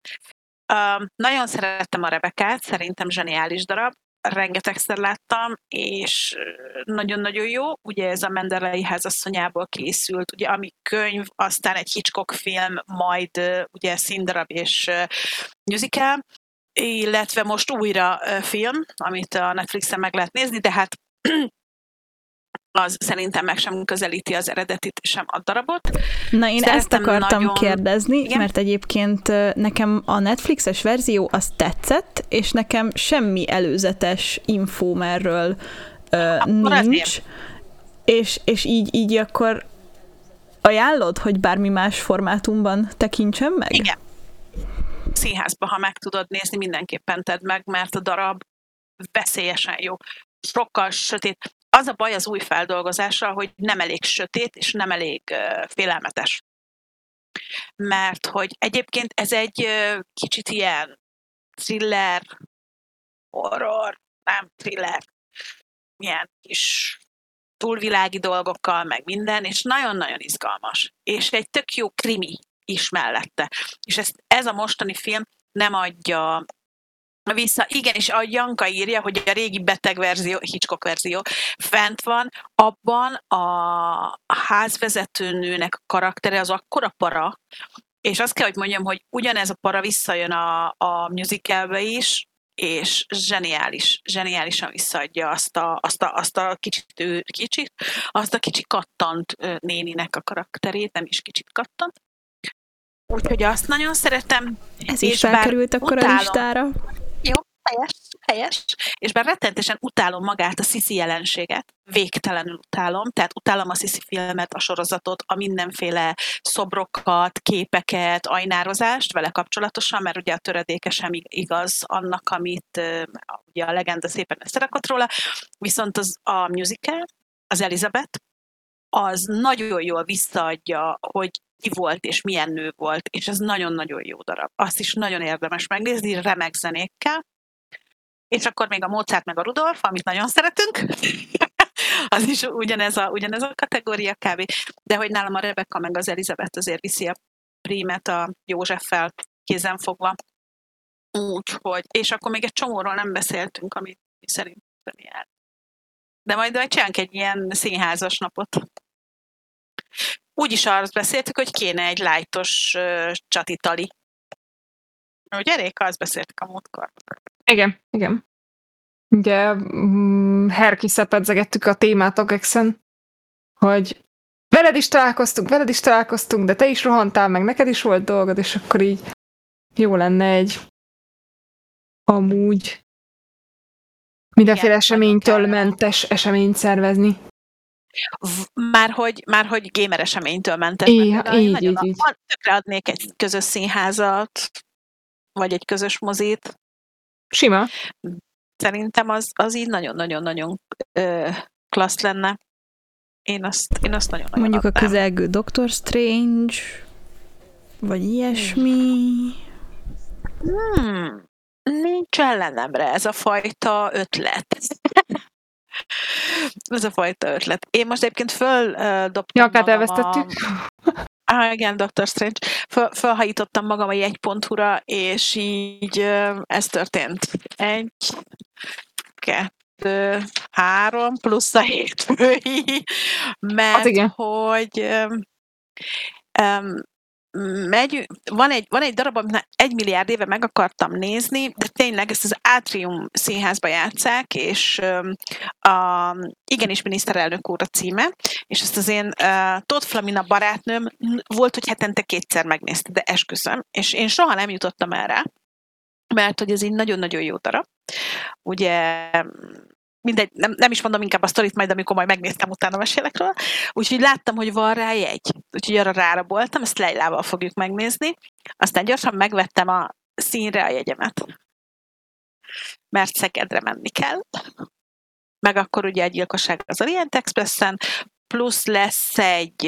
Nagyon szerettem a Rebekát, szerintem zseniális darab, rengetegszer láttam, és nagyon-nagyon jó. Ugye ez a Mendelei házasszonyából készült, ugye ami könyv, aztán egy Hitchcock film, majd ugye színdarab és musical, illetve most újra film, amit a Netflixen meg lehet nézni, de hát az szerintem meg sem közelíti az eredetit, sem a darabot. Na én Szeretem ezt akartam nagyon... kérdezni, Igen? mert egyébként nekem a Netflixes verzió az tetszett, és nekem semmi előzetes infóm erről uh, nincs, és, és így, így akkor ajánlod, hogy bármi más formátumban tekintsem meg? Igen. Színházba, ha meg tudod nézni, mindenképpen tedd meg, mert a darab veszélyesen jó sokkal sötét az a baj az új feldolgozással, hogy nem elég sötét, és nem elég félelmetes. Mert hogy egyébként ez egy kicsit ilyen thriller, horror, nem thriller, ilyen kis túlvilági dolgokkal, meg minden, és nagyon-nagyon izgalmas. És egy tök jó krimi is mellette. És ezt, ez a mostani film nem adja vissza. Igen, és a Janka írja, hogy a régi beteg verzió, Hitchcock verzió fent van, abban a házvezetőnőnek a karaktere az akkora para, és azt kell, hogy mondjam, hogy ugyanez a para visszajön a, a musicalbe is, és zseniális, zseniálisan visszaadja azt a, azt a, azt a kicsit, kicsit, azt a kicsi kattant néninek a karakterét, nem is kicsit kattant. Úgyhogy azt nagyon szeretem. Ez is felkerült akkor utálom, a listára. Helyes, helyes. És bár rettentesen utálom magát a Sisi jelenséget, végtelenül utálom, tehát utálom a Sisi filmet, a sorozatot, a mindenféle szobrokat, képeket, ajnározást vele kapcsolatosan, mert ugye a töredéke sem igaz annak, amit ugye a legenda szépen összerakott róla, viszont az a musical, az Elizabeth, az nagyon jól visszaadja, hogy ki volt és milyen nő volt, és ez nagyon-nagyon jó darab. Azt is nagyon érdemes megnézni, remek zenékkel. És akkor még a Mozart meg a Rudolf, amit nagyon szeretünk, az is ugyanez a, ugyanez a kategória kb. De hogy nálam a Rebecca meg az Elizabeth azért viszi a prímet a Józseffel kézen fogva. Úgyhogy, és akkor még egy csomóról nem beszéltünk, amit szerintem jár. De majd majd csinálunk egy ilyen színházas napot úgyis arra beszéltük, hogy kéne egy lájtos uh, csatitali. Ugye, Réka, azt beszéltük a múltkor. Igen, igen. Ugye mm, Herkiszel pedzegettük a témát Ogexen, hogy veled is találkoztunk, veled is találkoztunk, de te is rohantál, meg neked is volt dolgod, és akkor így jó lenne egy amúgy mindenféle eseménytől mentes eseményt szervezni. Már hogy, már hogy gamer eseménytől mentes. Így, így, így, így. Tökre adnék egy közös színházat, vagy egy közös mozit. Sima. Szerintem az, az így nagyon-nagyon-nagyon klassz lenne. Én azt, én azt nagyon, nagyon Mondjuk adtam. a közelgő Doctor Strange, vagy ilyesmi. Hmm. Nincs ellenemre ez a fajta ötlet. Ez a fajta ötlet. Én most egyébként földobtam Jakát elvesztettük. A... Ah, igen, Dr. Strange. Föl, fölhajítottam magam a jegypontúra, és így ez történt. Egy, kettő, három, plusz a hétfői, mert igen. hogy um, megy, van egy, van egy darab, amit egy milliárd éve meg akartam nézni, de tényleg ezt az Átrium színházba játszák, és a, igenis miniszterelnök úr a címe, és ezt az én uh, Tóth Flamina barátnőm volt, hogy hetente kétszer megnézte, de esküszöm, és én soha nem jutottam erre, mert hogy ez egy nagyon-nagyon jó darab. Ugye mindegy, nem, nem is mondom inkább a sztorit, majd amikor majd megnéztem, utána mesélek róla. Úgyhogy láttam, hogy van rá jegy. Úgyhogy arra ráraboltam, ezt Leilával fogjuk megnézni. Aztán gyorsan megvettem a színre a jegyemet. Mert Szegedre menni kell. Meg akkor ugye a gyilkosság az Orient Expressen, plusz lesz egy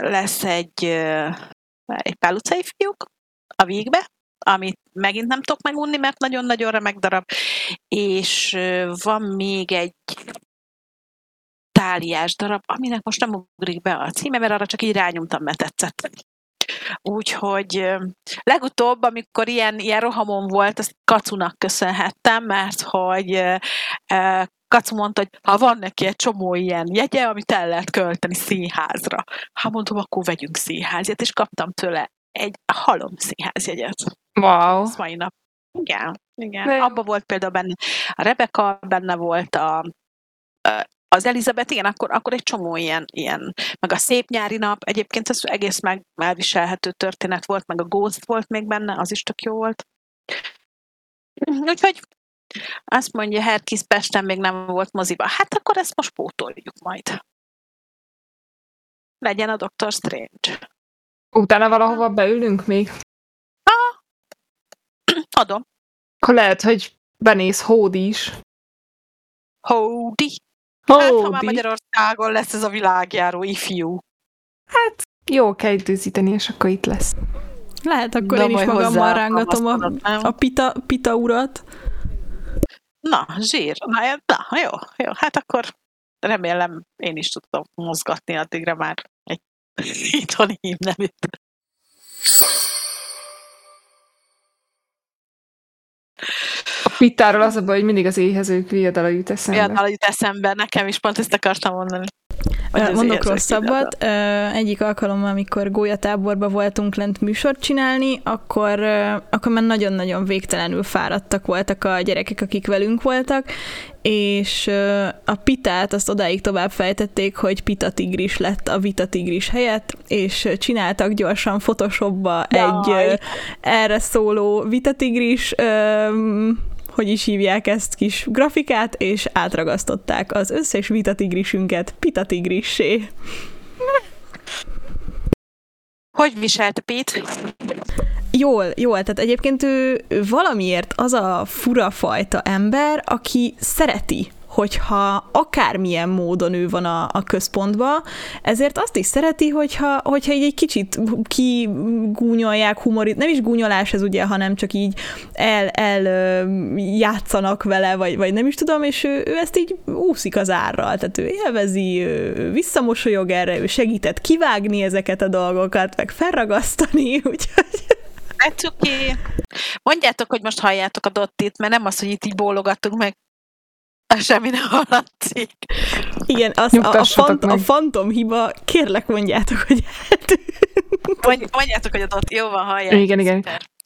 lesz egy, egy pál fiúk a végbe, amit megint nem tudok megunni, mert nagyon-nagyon remek darab, és van még egy táliás darab, aminek most nem ugrik be a címe, mert arra csak így rányomtam, mert tetszett. Úgyhogy legutóbb, amikor ilyen, ilyen rohamon volt, azt Kacunak köszönhettem, mert hogy Kacu mondta, hogy ha van neki egy csomó ilyen jegye, amit el lehet költeni színházra. Ha mondom, akkor vegyünk színházját, és kaptam tőle egy halom színházjegyet. Wow. Ez mai nap. Igen, igen. De... Abba volt például benne a Rebecca, benne volt a, az Elizabeth, igen, akkor, akkor egy csomó ilyen, ilyen, meg a Szép nyári nap, egyébként ez egész meg elviselhető történet volt, meg a Ghost volt még benne, az is tök jó volt. Úgyhogy azt mondja, Herkis Pesten még nem volt moziba. Hát akkor ezt most pótoljuk majd. Legyen a Doctor Strange. Utána valahova beülünk még? Ah, adom. Akkor lehet, hogy benéz Hódi is. Hódi? Hát, ha már Magyarországon lesz ez a világjáró ifjú. Hát, jó kell időzíteni, és akkor itt lesz. Lehet, akkor De én is magammal rángatom a, a pita, pita urat. Na, zsír. Na, na, jó, jó. Hát akkor remélem én is tudom mozgatni addigra már egy itthoni hímneműt. A pittáról az a baj, hogy mindig az éhezők viadala jut eszembe. Viadala jut eszembe, nekem is pont ezt akartam mondani. Mondok rosszabbat. Egyik alkalommal, amikor gólyatáborba voltunk lent műsort csinálni, akkor, akkor már nagyon-nagyon végtelenül fáradtak voltak a gyerekek, akik velünk voltak, és a pitát azt odáig tovább fejtették, hogy pita tigris lett a vita tigris helyett, és csináltak gyorsan Photoshopba egy erre szóló vita tigris hogy is hívják ezt kis grafikát, és átragasztották az összes vitatigrisünket pitatigrissé. Hogy viselt Pete? Jól, jól, tehát egyébként ő, valamiért az a fura fajta ember, aki szereti hogyha akármilyen módon ő van a, a központba, ezért azt is szereti, hogyha, hogyha így egy kicsit kigúnyolják humorit, nem is gúnyolás ez ugye, hanem csak így el, el játszanak vele, vagy, vagy nem is tudom, és ő, ő ezt így úszik az árral, tehát ő élvezi, ő visszamosolyog erre, ő segített kivágni ezeket a dolgokat, meg felragasztani, úgyhogy... Hát oké. Mondjátok, hogy most halljátok a Dottit, mert nem az, hogy itt így bólogatunk meg semmi nem hallatszik. Igen, az, a, a, fant, a fantom hiba, kérlek mondjátok, hogy Mondj, Mondjátok, hogy ott jó van, hallják. Igen, igen.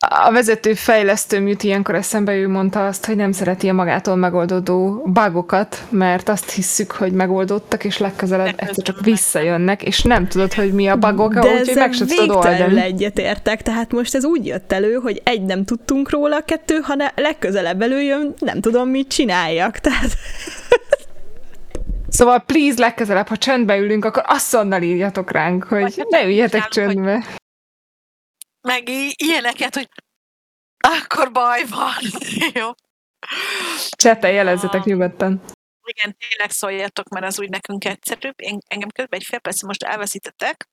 A vezető fejlesztő jut ilyenkor eszembe, ő mondta azt, hogy nem szereti a magától megoldódó bugokat, mert azt hisszük, hogy megoldottak, és legközelebb egyszer csak visszajönnek, és nem tudod, hogy mi a bugok, úgyhogy meg se tudod oldani. egyetértek, tehát most ez úgy jött elő, hogy egy nem tudtunk róla, kettő, hanem legközelebb előjön, nem tudom, mit csináljak, tehát... Szóval please legközelebb, ha csöndbe ülünk, akkor asszonnal írjatok ránk, hogy ne üljetek csöndbe. Hogy meg ilyeneket, hogy akkor baj van. Jó. Csete, jelezzetek nyugodtan. Igen, tényleg szóljatok, mert az úgy nekünk egyszerűbb. Én, engem közben egy fél perc most elveszítettek,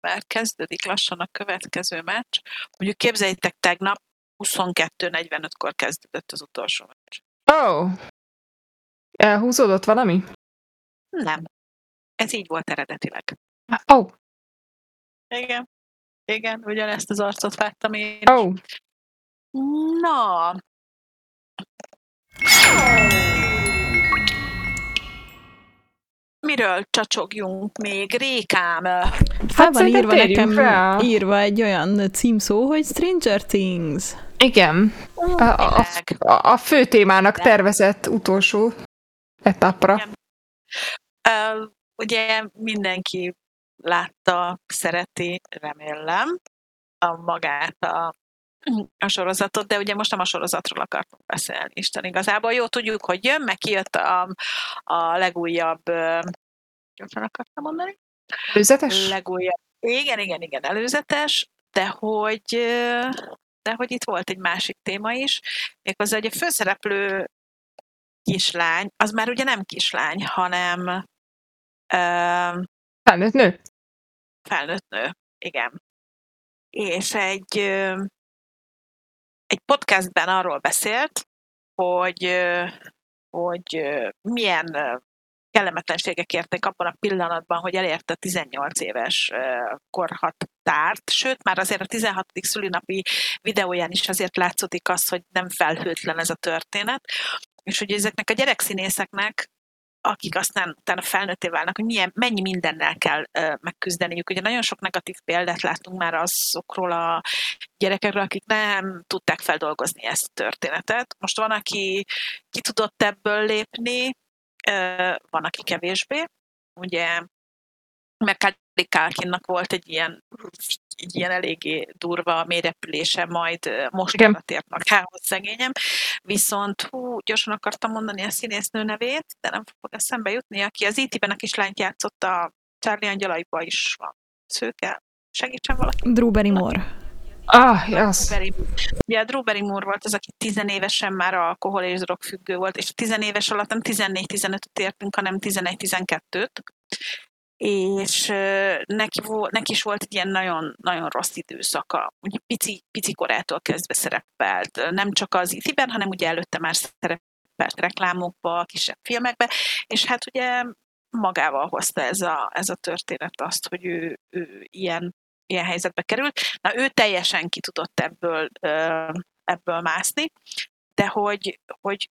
mert kezdődik lassan a következő meccs. Mondjuk képzeljétek, tegnap 22.45-kor kezdődött az utolsó meccs. Oh! Elhúzódott valami? Nem. Ez így volt eredetileg. Oh! Igen. Igen, ugyanezt az arcot vágtam én Oh. Na. Miről csacsogjunk még, Rékám? Fel van írva nekem rá. írva egy olyan címszó, hogy Stranger Things. Igen. A, a, a, a fő témának tervezett utolsó etapra. Igen. Uh, ugye mindenki látta, szereti, remélem, a magát a a sorozatot, de ugye most nem a sorozatról akartunk beszélni, Isten igazából. Jó, tudjuk, hogy jön, meg kijött a, a legújabb, gyorsan akartam mondani? Előzetes? Legújabb. Igen, igen, igen, előzetes, de hogy, de hogy itt volt egy másik téma is, méghozzá, hogy a főszereplő kislány, az már ugye nem kislány, hanem felnőtt nő. Felnőtt nő, igen. És egy, egy podcastben arról beszélt, hogy, hogy milyen kellemetlenségek érték abban a pillanatban, hogy elérte a 18 éves korhatárt, sőt, már azért a 16. szülinapi videóján is azért látszódik az, hogy nem felhőtlen ez a történet, és hogy ezeknek a gyerekszínészeknek akik aztán utána felnőtté válnak, hogy milyen, mennyi mindennel kell uh, megküzdeniük. Ugye nagyon sok negatív példát láttunk már azokról a gyerekekről, akik nem tudták feldolgozni ezt a történetet. Most van, aki ki tudott ebből lépni, uh, van, aki kevésbé. Ugye meg Kalkinnak volt egy ilyen, egy ilyen eléggé durva mélyrepülése, majd most tért magához szegényem. Viszont hú, gyorsan akartam mondani a színésznő nevét, de nem fog eszembe jutni, aki az IT-ben e a kislányt játszott a Charlie Angyalaiba is van. Szőke, segítsen valaki. Drew Barrymore. Ah, yes. Ugye a Drew Barrymore volt az, aki tizenévesen már alkohol és drog függő volt, és tizenéves alatt nem 14-15-öt értünk, hanem 11-12-t és neki, neki is volt egy ilyen nagyon, nagyon rossz időszaka. Ugye pici, pici korától kezdve szerepelt, nem csak az IT-ben, hanem ugye előtte már szerepelt reklámokba, kisebb filmekbe, és hát ugye magával hozta ez a, ez a történet azt, hogy ő, ő ilyen, ilyen helyzetbe került. Na, ő teljesen ki tudott ebből, ebből mászni, de hogy, hogy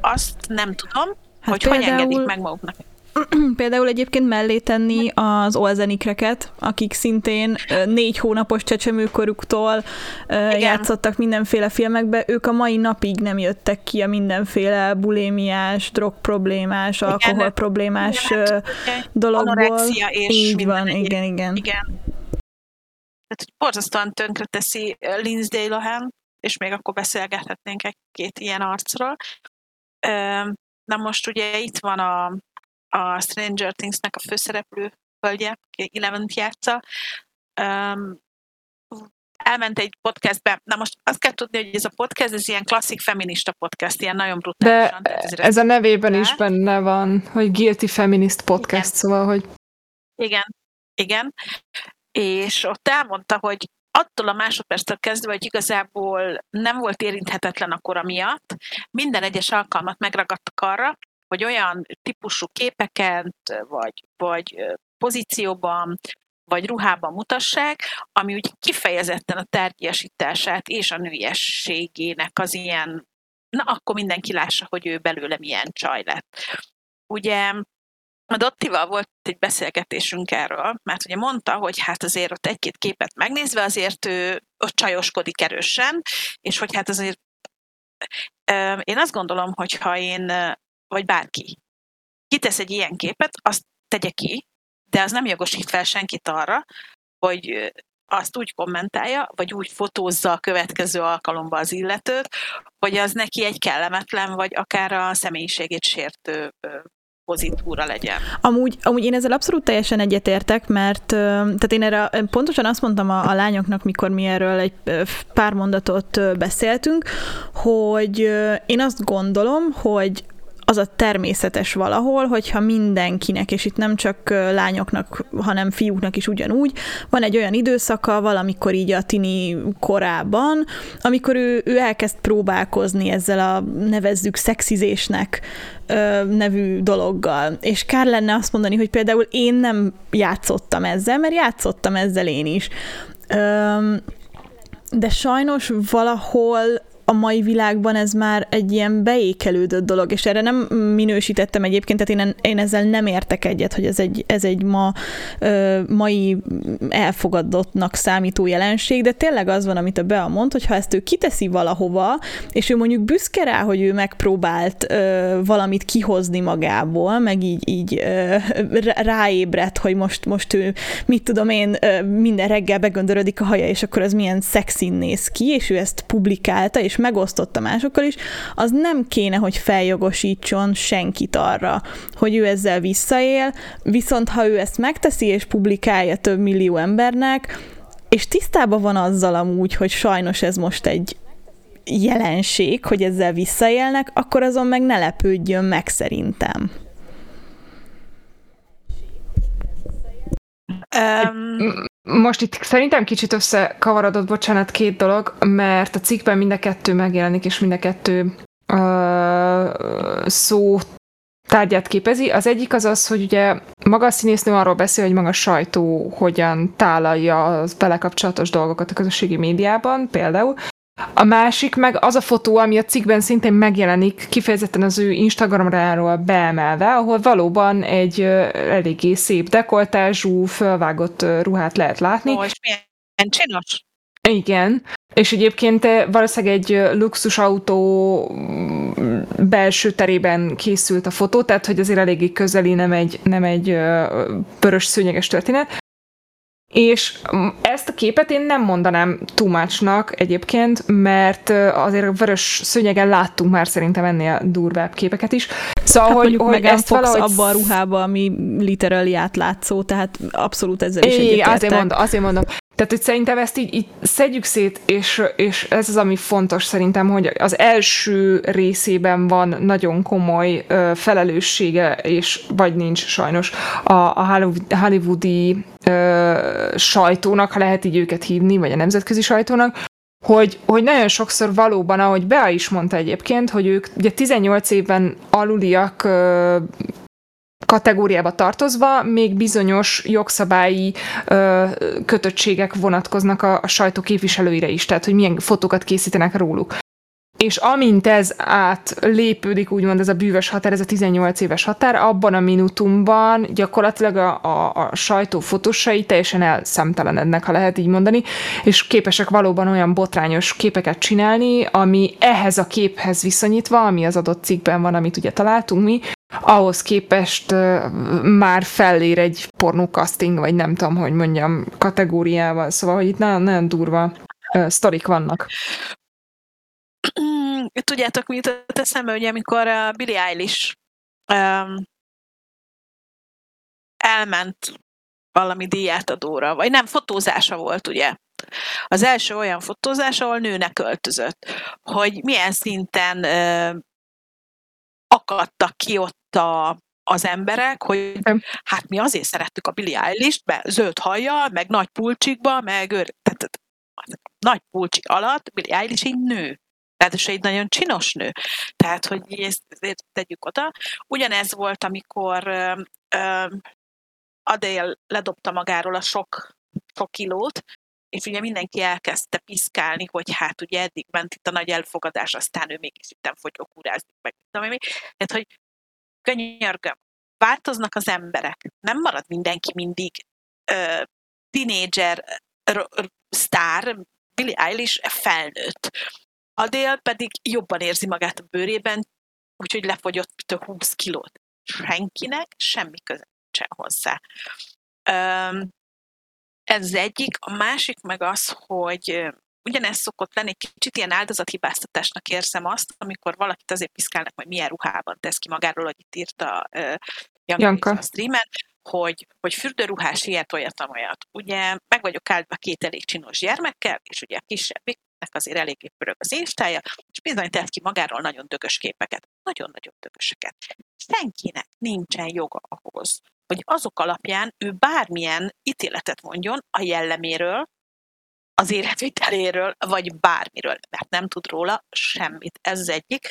azt nem tudom, hát hogy például... hogy engedik meg maguknak Például egyébként mellé tenni az olzenikreket, akik szintén négy hónapos csecsemőkoruktól Igen. játszottak mindenféle filmekbe, ők a mai napig nem jöttek ki a mindenféle bulémiás, drog problémás, alkohol problémás igen, hát, dologból. és Így van, igen, igen. igen. Tehát, hogy borzasztóan tönkre teszi Lindsay Lohan, és még akkor beszélgethetnénk egy-két ilyen arcról. Na most ugye itt van a a Stranger Things-nek a főszereplő hölgye, aki eleven játsza, um, elment egy podcastbe. Na most azt kell tudni, hogy ez a podcast, ez ilyen klasszik feminista podcast, ilyen nagyon brutálisan. De ez a nevében is benne van, hogy Guilty Feminist Podcast, igen. szóval, hogy... Igen, igen. És ott elmondta, hogy attól a másodperctől kezdve, hogy igazából nem volt érinthetetlen a kora miatt, minden egyes alkalmat megragadtak arra, hogy olyan típusú képeket, vagy, vagy pozícióban, vagy ruhában mutassák, ami úgy kifejezetten a tárgyasítását és a nőiességének az ilyen, na akkor mindenki lássa, hogy ő belőle milyen csaj lett. Ugye a Dottival volt egy beszélgetésünk erről, mert ugye mondta, hogy hát azért ott egy-két képet megnézve azért ő ott csajoskodik erősen, és hogy hát azért én azt gondolom, hogy ha én vagy bárki kitesz egy ilyen képet, azt tegye ki, de az nem jogosít fel senkit arra, hogy azt úgy kommentálja, vagy úgy fotózza a következő alkalomba az illetőt, hogy az neki egy kellemetlen, vagy akár a személyiségét sértő pozitúra legyen. Amúgy, amúgy én ezzel abszolút teljesen egyetértek, mert tehát én erre pontosan azt mondtam a, a lányoknak, mikor mi erről egy pár mondatot beszéltünk, hogy én azt gondolom, hogy az a természetes valahol, hogyha mindenkinek, és itt nem csak lányoknak, hanem fiúknak is ugyanúgy, van egy olyan időszaka valamikor így a tini korában, amikor ő, ő elkezd próbálkozni ezzel a nevezzük szexizésnek nevű dologgal. És kár lenne azt mondani, hogy például én nem játszottam ezzel, mert játszottam ezzel én is. de sajnos valahol a mai világban ez már egy ilyen beékelődött dolog, és erre nem minősítettem egyébként, tehát én, én ezzel nem értek egyet, hogy ez egy, ez egy ma ö, mai elfogadottnak számító jelenség, de tényleg az van, amit a Bea mond, hogy ha ezt ő kiteszi valahova, és ő mondjuk büszke rá, hogy ő megpróbált ö, valamit kihozni magából, meg így, így ö, ráébredt, hogy most, most ő, mit tudom én, ö, minden reggel begöndörödik a haja, és akkor az milyen szexin néz ki, és ő ezt publikálta, és megosztotta másokkal is, az nem kéne, hogy feljogosítson senkit arra, hogy ő ezzel visszaél, viszont ha ő ezt megteszi, és publikálja több millió embernek, és tisztában van azzal amúgy, hogy sajnos ez most egy jelenség, hogy ezzel visszaélnek, akkor azon meg ne lepődjön meg szerintem. Um, most itt szerintem kicsit összekavarodott, bocsánat, két dolog, mert a cikkben mind a kettő megjelenik, és mind a kettő uh, szó tárgyát képezi. Az egyik az az, hogy ugye maga a színésznő arról beszél, hogy maga a sajtó hogyan tálalja a vele dolgokat a közösségi médiában például, a másik meg az a fotó, ami a cikkben szintén megjelenik, kifejezetten az ő Instagramráról beemelve, ahol valóban egy eléggé szép dekoltázsú, fölvágott ruhát lehet látni. Ó, és milyen csinos. Igen, és egyébként valószínűleg egy luxusautó mm, belső terében készült a fotó, tehát hogy azért eléggé közeli, nem egy, nem egy pörös szőnyeges történet. És mm, ezt a képet én nem mondanám much egyébként, mert azért a vörös szőnyegen láttunk már szerintem ennél durvább képeket is. Szóval, hát hogy, hogy ezt Fox valahogy... abban a ruhába, ami literally átlátszó, tehát abszolút ezzel is Igen, azért mondom, azért mondom. Tehát, hogy szerintem ezt így, így szedjük szét, és, és ez az, ami fontos szerintem, hogy az első részében van nagyon komoly ö, felelőssége, és vagy nincs sajnos a, a hollywoodi ö, sajtónak, ha lehet így őket hívni, vagy a nemzetközi sajtónak, hogy, hogy nagyon sokszor valóban, ahogy Bea is mondta egyébként, hogy ők ugye 18 évben aluliak ö, kategóriába tartozva, még bizonyos jogszabályi ö, kötöttségek vonatkoznak a, a sajtó képviselőire is, tehát hogy milyen fotókat készítenek róluk. És amint ez átlépődik, úgymond ez a bűvös határ, ez a 18 éves határ, abban a minutumban gyakorlatilag a, a, a sajtó fotósai teljesen elszemtelenednek, ha lehet így mondani, és képesek valóban olyan botrányos képeket csinálni, ami ehhez a képhez viszonyítva, ami az adott cikkben van, amit ugye találtunk mi, ahhoz képest már fellér egy pornókaszting, vagy nem tudom, hogy mondjam, kategóriával. Szóval, hogy itt nagyon, nagyon durva uh, sztorik vannak. Tudjátok, mi jutott eszembe, hogy amikor uh, Billie Eilish um, elment valami díjátadóra, vagy nem, fotózása volt, ugye? Az első olyan fotózás, ahol nőnek öltözött, hogy milyen szinten uh, akadtak ki ott a, az emberek, hogy hát mi azért szerettük a Billie Eilish-t, be, zöld hajjal, meg nagy pulcsikba, meg tehát, nagy pulcsik alatt Billie Eilish egy nő. Ráadásul egy nagyon csinos nő. Tehát, hogy ezt, ezt tegyük oda. Ugyanez volt, amikor uh, Adél ledobta magáról a sok, sok kilót, és ugye mindenki elkezdte piszkálni, hogy hát ugye eddig ment itt a nagy elfogadás, aztán ő mégis itt fogyókúrázni, meg tudom én. Tehát, hogy könyörgöm, változnak az emberek, nem marad mindenki mindig uh, tinédzser, sztár, Billie Eilish felnőtt. Adél pedig jobban érzi magát a bőrében, úgyhogy lefogyott 20 kilót. Senkinek semmi köze sem hozzá. Um, ez az egyik. A másik meg az, hogy ugyanez szokott lenni, egy kicsit ilyen áldozathibáztatásnak érzem azt, amikor valakit azért piszkálnak, hogy milyen ruhában tesz ki magáról, hogy itt írta uh, Janka, a streamen, hogy, hogy fürdőruhás ilyet, olyat, olyat. Ugye meg vagyok áldva két elég csinos gyermekkel, és ugye a kisebbiknek azért eléggé pörög az instája, és bizony tett ki magáról nagyon dögös képeket. Nagyon-nagyon dögöseket. Senkinek nincsen joga ahhoz, hogy azok alapján ő bármilyen ítéletet mondjon a jelleméről, az életviteléről, vagy bármiről, mert nem tud róla semmit. Ez az egyik.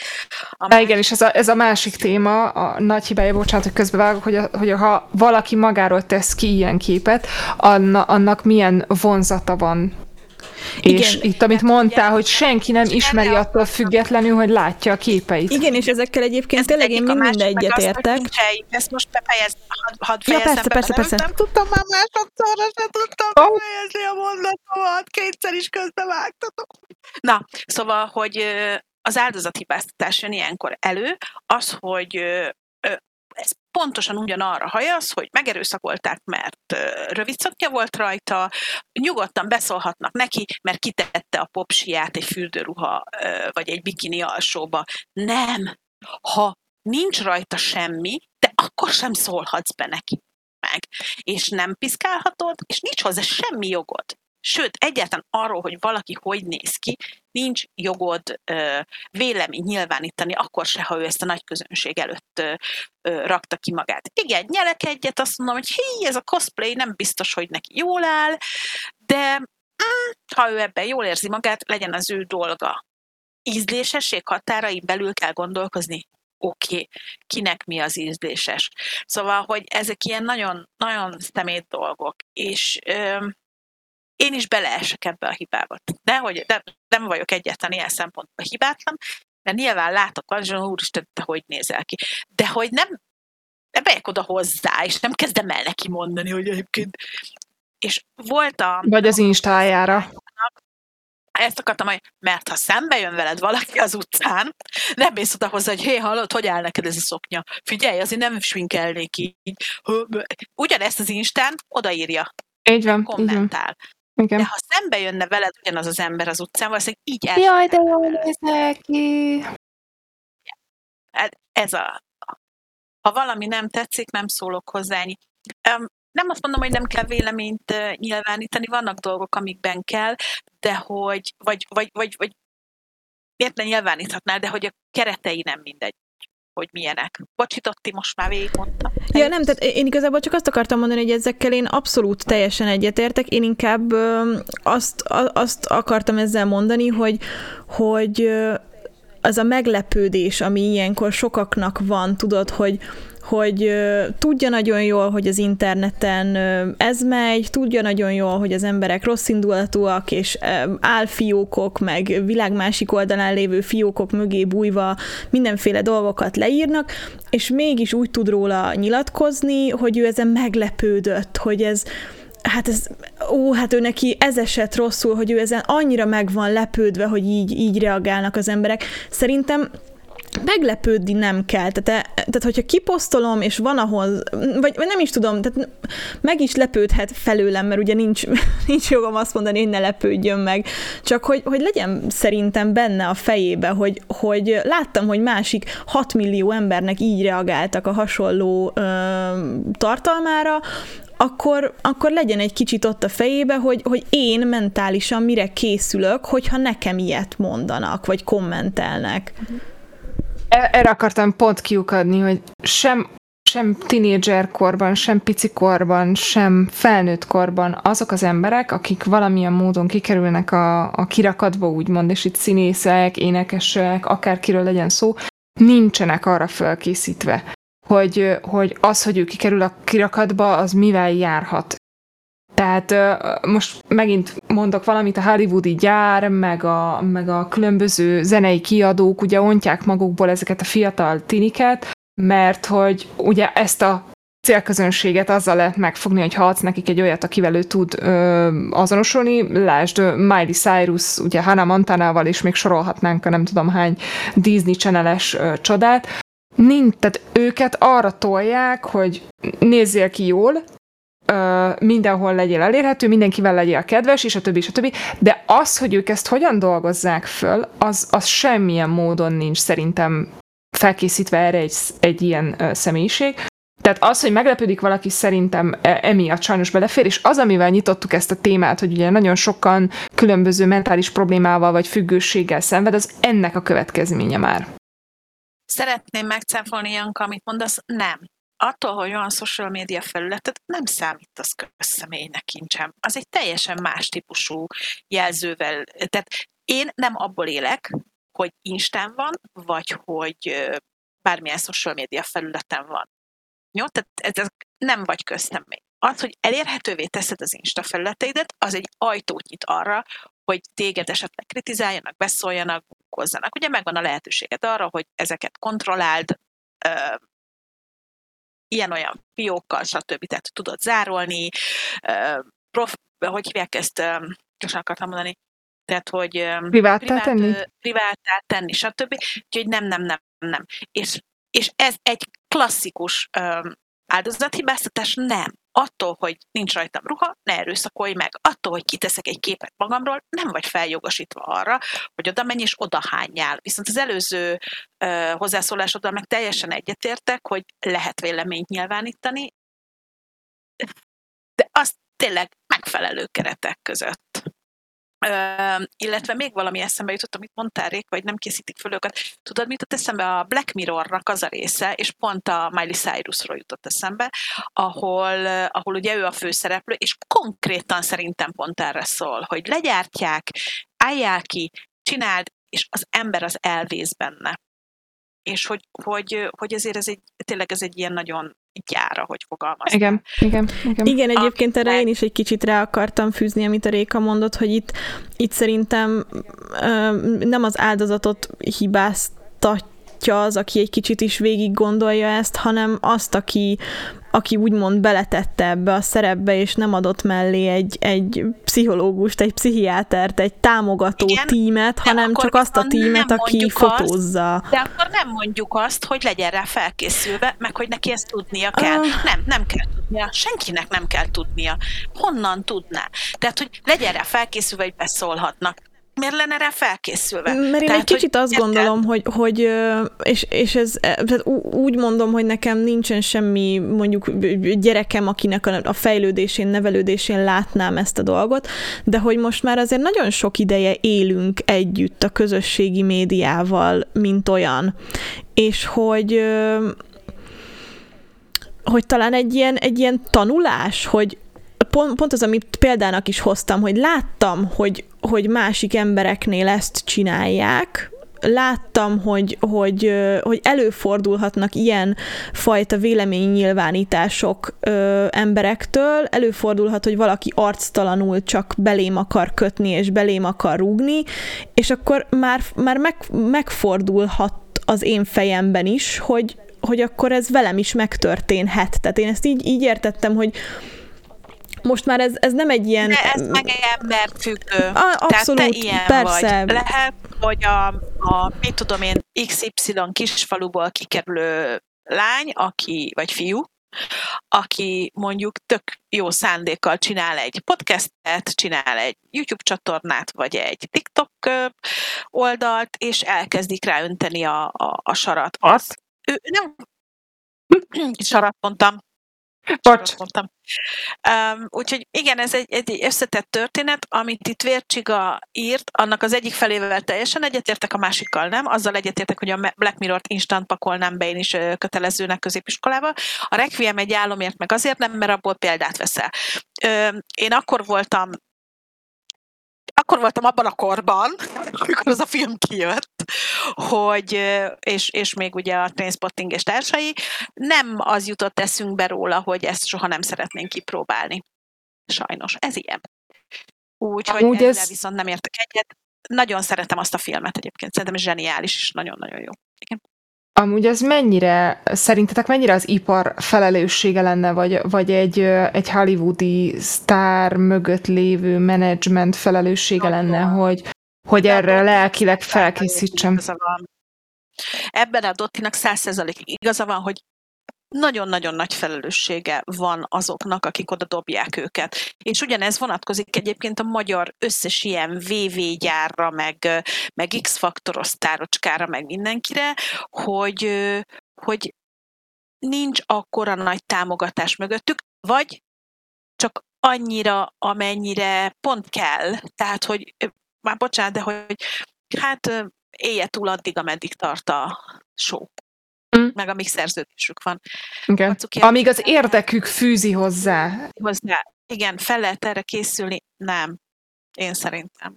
A másik... Igen, és ez a, ez a másik téma, a nagy hibája, bocsánat, hogy közbevágok, hogy, a, hogy ha valaki magáról tesz ki ilyen képet, anna, annak milyen vonzata van És Igen. itt, amit mondtál, hogy senki nem ismeri attól függetlenül, hogy látja a képeit. Igen, és ezekkel egyébként tényleg én mind egyet értek. Ezt most befejez, hadd had ja, persze, persze, persze. Nem tudtam már másodszorra, sem tudtam oh. befejezni a mondatomat, kétszer is közbevágtatok. Na, szóval, hogy az áldozathibáztatás jön ilyenkor elő, az, hogy ez pontosan ugyanarra hajaz, hogy megerőszakolták, mert rövid volt rajta, nyugodtan beszólhatnak neki, mert kitette a popsiát egy fürdőruha vagy egy bikini alsóba. Nem! Ha nincs rajta semmi, de akkor sem szólhatsz be neki meg. És nem piszkálhatod, és nincs hozzá semmi jogod. Sőt, egyáltalán arról, hogy valaki hogy néz ki, nincs jogod ö, vélemény nyilvánítani, akkor se, ha ő ezt a nagy közönség előtt ö, ö, rakta ki magát. Igen, nyelek egyet, azt mondom, hogy hé, ez a cosplay nem biztos, hogy neki jól áll, de mm, ha ő ebben jól érzi magát, legyen az ő dolga. Ízlésesség határai belül kell gondolkozni, oké, okay, kinek mi az ízléses. Szóval, hogy ezek ilyen nagyon, nagyon szemét dolgok, és ö, én is beleesek ebbe a hibába. De hogy de nem vagyok egyáltalán ilyen szempontból hibátlan, de nyilván látok az, hogy úristen, te hogy nézel ki. De hogy nem, nem megyek oda hozzá, és nem kezdem el neki mondani, hogy egyébként és volt a... Vagy az instájára. Ezt akartam, hogy mert ha szembe jön veled valaki az utcán, nem mész oda hozzá, hogy hé, hallod, hogy áll neked ez a szoknya? Figyelj, azért nem sminkelnék így. Ugyanezt az Instán odaírja. Így van. Kommentál. Így van. Igen. De ha szembe jönne veled ugyanaz az ember az utcán, valószínűleg így el. Jaj, de jól néz ki. Hát ez a... Ha valami nem tetszik, nem szólok hozzá. Nem azt mondom, hogy nem kell véleményt nyilvánítani, vannak dolgok, amikben kell, de hogy, vagy, vagy, vagy, vagy miért ne nyilváníthatnál, de hogy a keretei nem mindegy hogy milyenek. Bocsi, Totti, most már végigmondta. Ja, nem, tehát én igazából csak azt akartam mondani, hogy ezekkel én abszolút teljesen egyetértek. Én inkább ö, azt, azt akartam ezzel mondani, hogy, hogy az a meglepődés, ami ilyenkor sokaknak van, tudod, hogy, hogy tudja nagyon jól, hogy az interneten ez megy, tudja nagyon jól, hogy az emberek rossz indulatúak, és álfiókok, meg világ másik oldalán lévő fiókok mögé bújva mindenféle dolgokat leírnak, és mégis úgy tud róla nyilatkozni, hogy ő ezen meglepődött, hogy ez, hát ez, ó, hát ő neki ez esett rosszul, hogy ő ezen annyira meg van lepődve, hogy így, így reagálnak az emberek. Szerintem meglepődni nem kell. Tehát, tehát hogyha kiposztolom, és van ahol, vagy, vagy nem is tudom, tehát meg is lepődhet felőlem, mert ugye nincs, nincs jogom azt mondani, hogy ne lepődjön meg. Csak hogy, hogy legyen szerintem benne a fejébe, hogy, hogy láttam, hogy másik 6 millió embernek így reagáltak a hasonló ö, tartalmára, akkor, akkor legyen egy kicsit ott a fejébe, hogy, hogy én mentálisan mire készülök, hogyha nekem ilyet mondanak, vagy kommentelnek. Uh-huh. E, erre akartam pont kiukadni, hogy sem sem tinédzser korban, sem pici korban, sem felnőtt korban azok az emberek, akik valamilyen módon kikerülnek a, a kirakatba, úgymond, és itt színészek, énekesek, akárkiről legyen szó, nincsenek arra felkészítve, hogy, hogy az, hogy ő kikerül a kirakatba, az mivel járhat. Tehát most megint mondok valamit, a hollywoodi gyár, meg a, meg a különböző zenei kiadók ugye ontják magukból ezeket a fiatal tiniket, mert hogy ugye ezt a célközönséget azzal lehet megfogni, hogy ha adsz nekik egy olyat, akivel ő tud ö, azonosulni, lásd Miley Cyrus, ugye Hannah Montanával is még sorolhatnánk a nem tudom hány Disney channel csodát, Nincs, tehát őket arra tolják, hogy nézzél ki jól, mindenhol legyél elérhető, mindenkivel legyél kedves, és a többi, és a többi, de az, hogy ők ezt hogyan dolgozzák föl, az, az semmilyen módon nincs szerintem felkészítve erre egy, egy ilyen uh, személyiség. Tehát az, hogy meglepődik valaki, szerintem e, emiatt sajnos belefér, és az, amivel nyitottuk ezt a témát, hogy ugye nagyon sokan különböző mentális problémával vagy függőséggel szenved, az ennek a következménye már. Szeretném megcáfolni, Janka, amit mondasz, nem attól, hogy olyan social média felületet, nem számít az közszemélynek kincsem. Az egy teljesen más típusú jelzővel. Tehát én nem abból élek, hogy Instán van, vagy hogy bármilyen social média felületen van. Jó? Tehát ez nem vagy közszemély. az, hogy elérhetővé teszed az Insta felületeidet, az egy ajtót nyit arra, hogy téged esetleg kritizáljanak, beszóljanak, bukozzanak. Ugye megvan a lehetőséged arra, hogy ezeket kontrolláld, ilyen-olyan fiókkal, stb. Tehát tudod zárolni, prof, hogy hívják ezt, ö, akartam mondani, tehát, hogy privát, privát tenni, privátá tenni, stb. Úgyhogy nem, nem, nem, nem. És, és ez egy klasszikus áldozathibáztatás, nem. Attól, hogy nincs rajtam ruha, ne erőszakolj meg. Attól, hogy kiteszek egy képet magamról, nem vagy feljogosítva arra, hogy oda menj és oda. Viszont az előző uh, hozzászólásoddal meg teljesen egyetértek, hogy lehet véleményt nyilvánítani, de azt tényleg megfelelő keretek között. Illetve még valami eszembe jutott, amit mondtál, Rék, vagy nem készítik föl őket. Tudod, mit jutott eszembe? A Black Mirrornak az a része, és pont a Miley Cyrusról jutott eszembe, ahol, ahol ugye ő a főszereplő, és konkrétan szerintem pont erre szól, hogy legyártják, álljál ki, csináld, és az ember az elvész benne. És hogy, hogy, hogy ezért ez egy, tényleg ez egy ilyen nagyon gyára, hogy fogalmaztam. Igen, igen, igen. Igen, egyébként erre én is egy kicsit rá akartam fűzni, amit a Réka mondott, hogy itt, itt szerintem nem az áldozatot hibáztatja az, aki egy kicsit is végig gondolja ezt, hanem azt, aki, aki úgymond beletette ebbe a szerepbe, és nem adott mellé egy, egy pszichológust, egy pszichiátert, egy támogató Igen, tímet, hanem csak azt a tímet, aki fotózza. Azt, de akkor nem mondjuk azt, hogy legyen rá felkészülve, meg hogy neki ezt tudnia kell. Uh, nem, nem kell tudnia. Senkinek nem kell tudnia. Honnan tudná? Tehát, hogy legyen rá felkészülve, hogy beszólhatnak miért lenne rá felkészülve? Mert én Tehát, egy kicsit azt érted? gondolom, hogy, hogy és, és ez tehát úgy mondom, hogy nekem nincsen semmi mondjuk gyerekem, akinek a fejlődésén, nevelődésén látnám ezt a dolgot, de hogy most már azért nagyon sok ideje élünk együtt a közösségi médiával, mint olyan. És hogy hogy talán egy ilyen, egy ilyen tanulás, hogy, pont, pont az, amit példának is hoztam, hogy láttam, hogy, hogy másik embereknél ezt csinálják, láttam, hogy, hogy, hogy előfordulhatnak ilyen fajta véleménynyilvánítások ö, emberektől, előfordulhat, hogy valaki arctalanul csak belém akar kötni, és belém akar rúgni, és akkor már, már meg, megfordulhat az én fejemben is, hogy, hogy akkor ez velem is megtörténhet. Tehát én ezt így, így értettem, hogy, most már ez, ez nem egy ilyen... De ez meg függő. A, abszolút, Tehát te ilyen persze. vagy. Lehet, hogy a, a, mit tudom én, XY kisfaluból kikerülő lány, aki, vagy fiú, aki mondjuk tök jó szándékkal csinál egy podcastet, csinál egy YouTube csatornát, vagy egy TikTok oldalt, és elkezdik ráönteni a, a, a sarat. Azt? Ő nem sarat mondtam, Bocs. Mondtam. Um, úgyhogy igen, ez egy, egy összetett történet, amit itt Vércsiga írt, annak az egyik felével teljesen egyetértek, a másikkal nem. Azzal egyetértek, hogy a Black Mirror-t instant pakolnám be én is kötelezőnek középiskolába. A Requiem egy álomért meg azért nem, mert abból példát veszel. Én akkor voltam akkor voltam abban a korban, amikor az a film kijött, hogy, és, és még ugye a Trainspotting és társai, nem az jutott eszünkbe róla, hogy ezt soha nem szeretnénk kipróbálni. Sajnos, ez ilyen. Úgyhogy ezzel ez... viszont nem értek egyet. Nagyon szeretem azt a filmet egyébként, szerintem zseniális, és nagyon-nagyon jó. Igen. Amúgy ez mennyire, szerintetek mennyire az ipar felelőssége lenne, vagy, vagy egy, egy hollywoodi sztár mögött lévő menedzsment felelőssége lenne, hogy, hogy erre lelkileg felkészítsem? Ebben a Dottinak százszerzalékig igaza van, hogy nagyon-nagyon nagy felelőssége van azoknak, akik oda dobják őket. És ugyanez vonatkozik egyébként a magyar összes ilyen VV gyárra, meg, meg X-faktoros tárocskára, meg mindenkire, hogy, hogy nincs akkora nagy támogatás mögöttük, vagy csak annyira, amennyire pont kell. Tehát, hogy már bocsánat, de hogy hát élje túl addig, ameddig tart a show mm. meg amíg szerződésük van. Igen. Amíg az érdekük fűzi hozzá. Hozzá. Igen, fel lehet erre készülni? Nem. Én szerintem.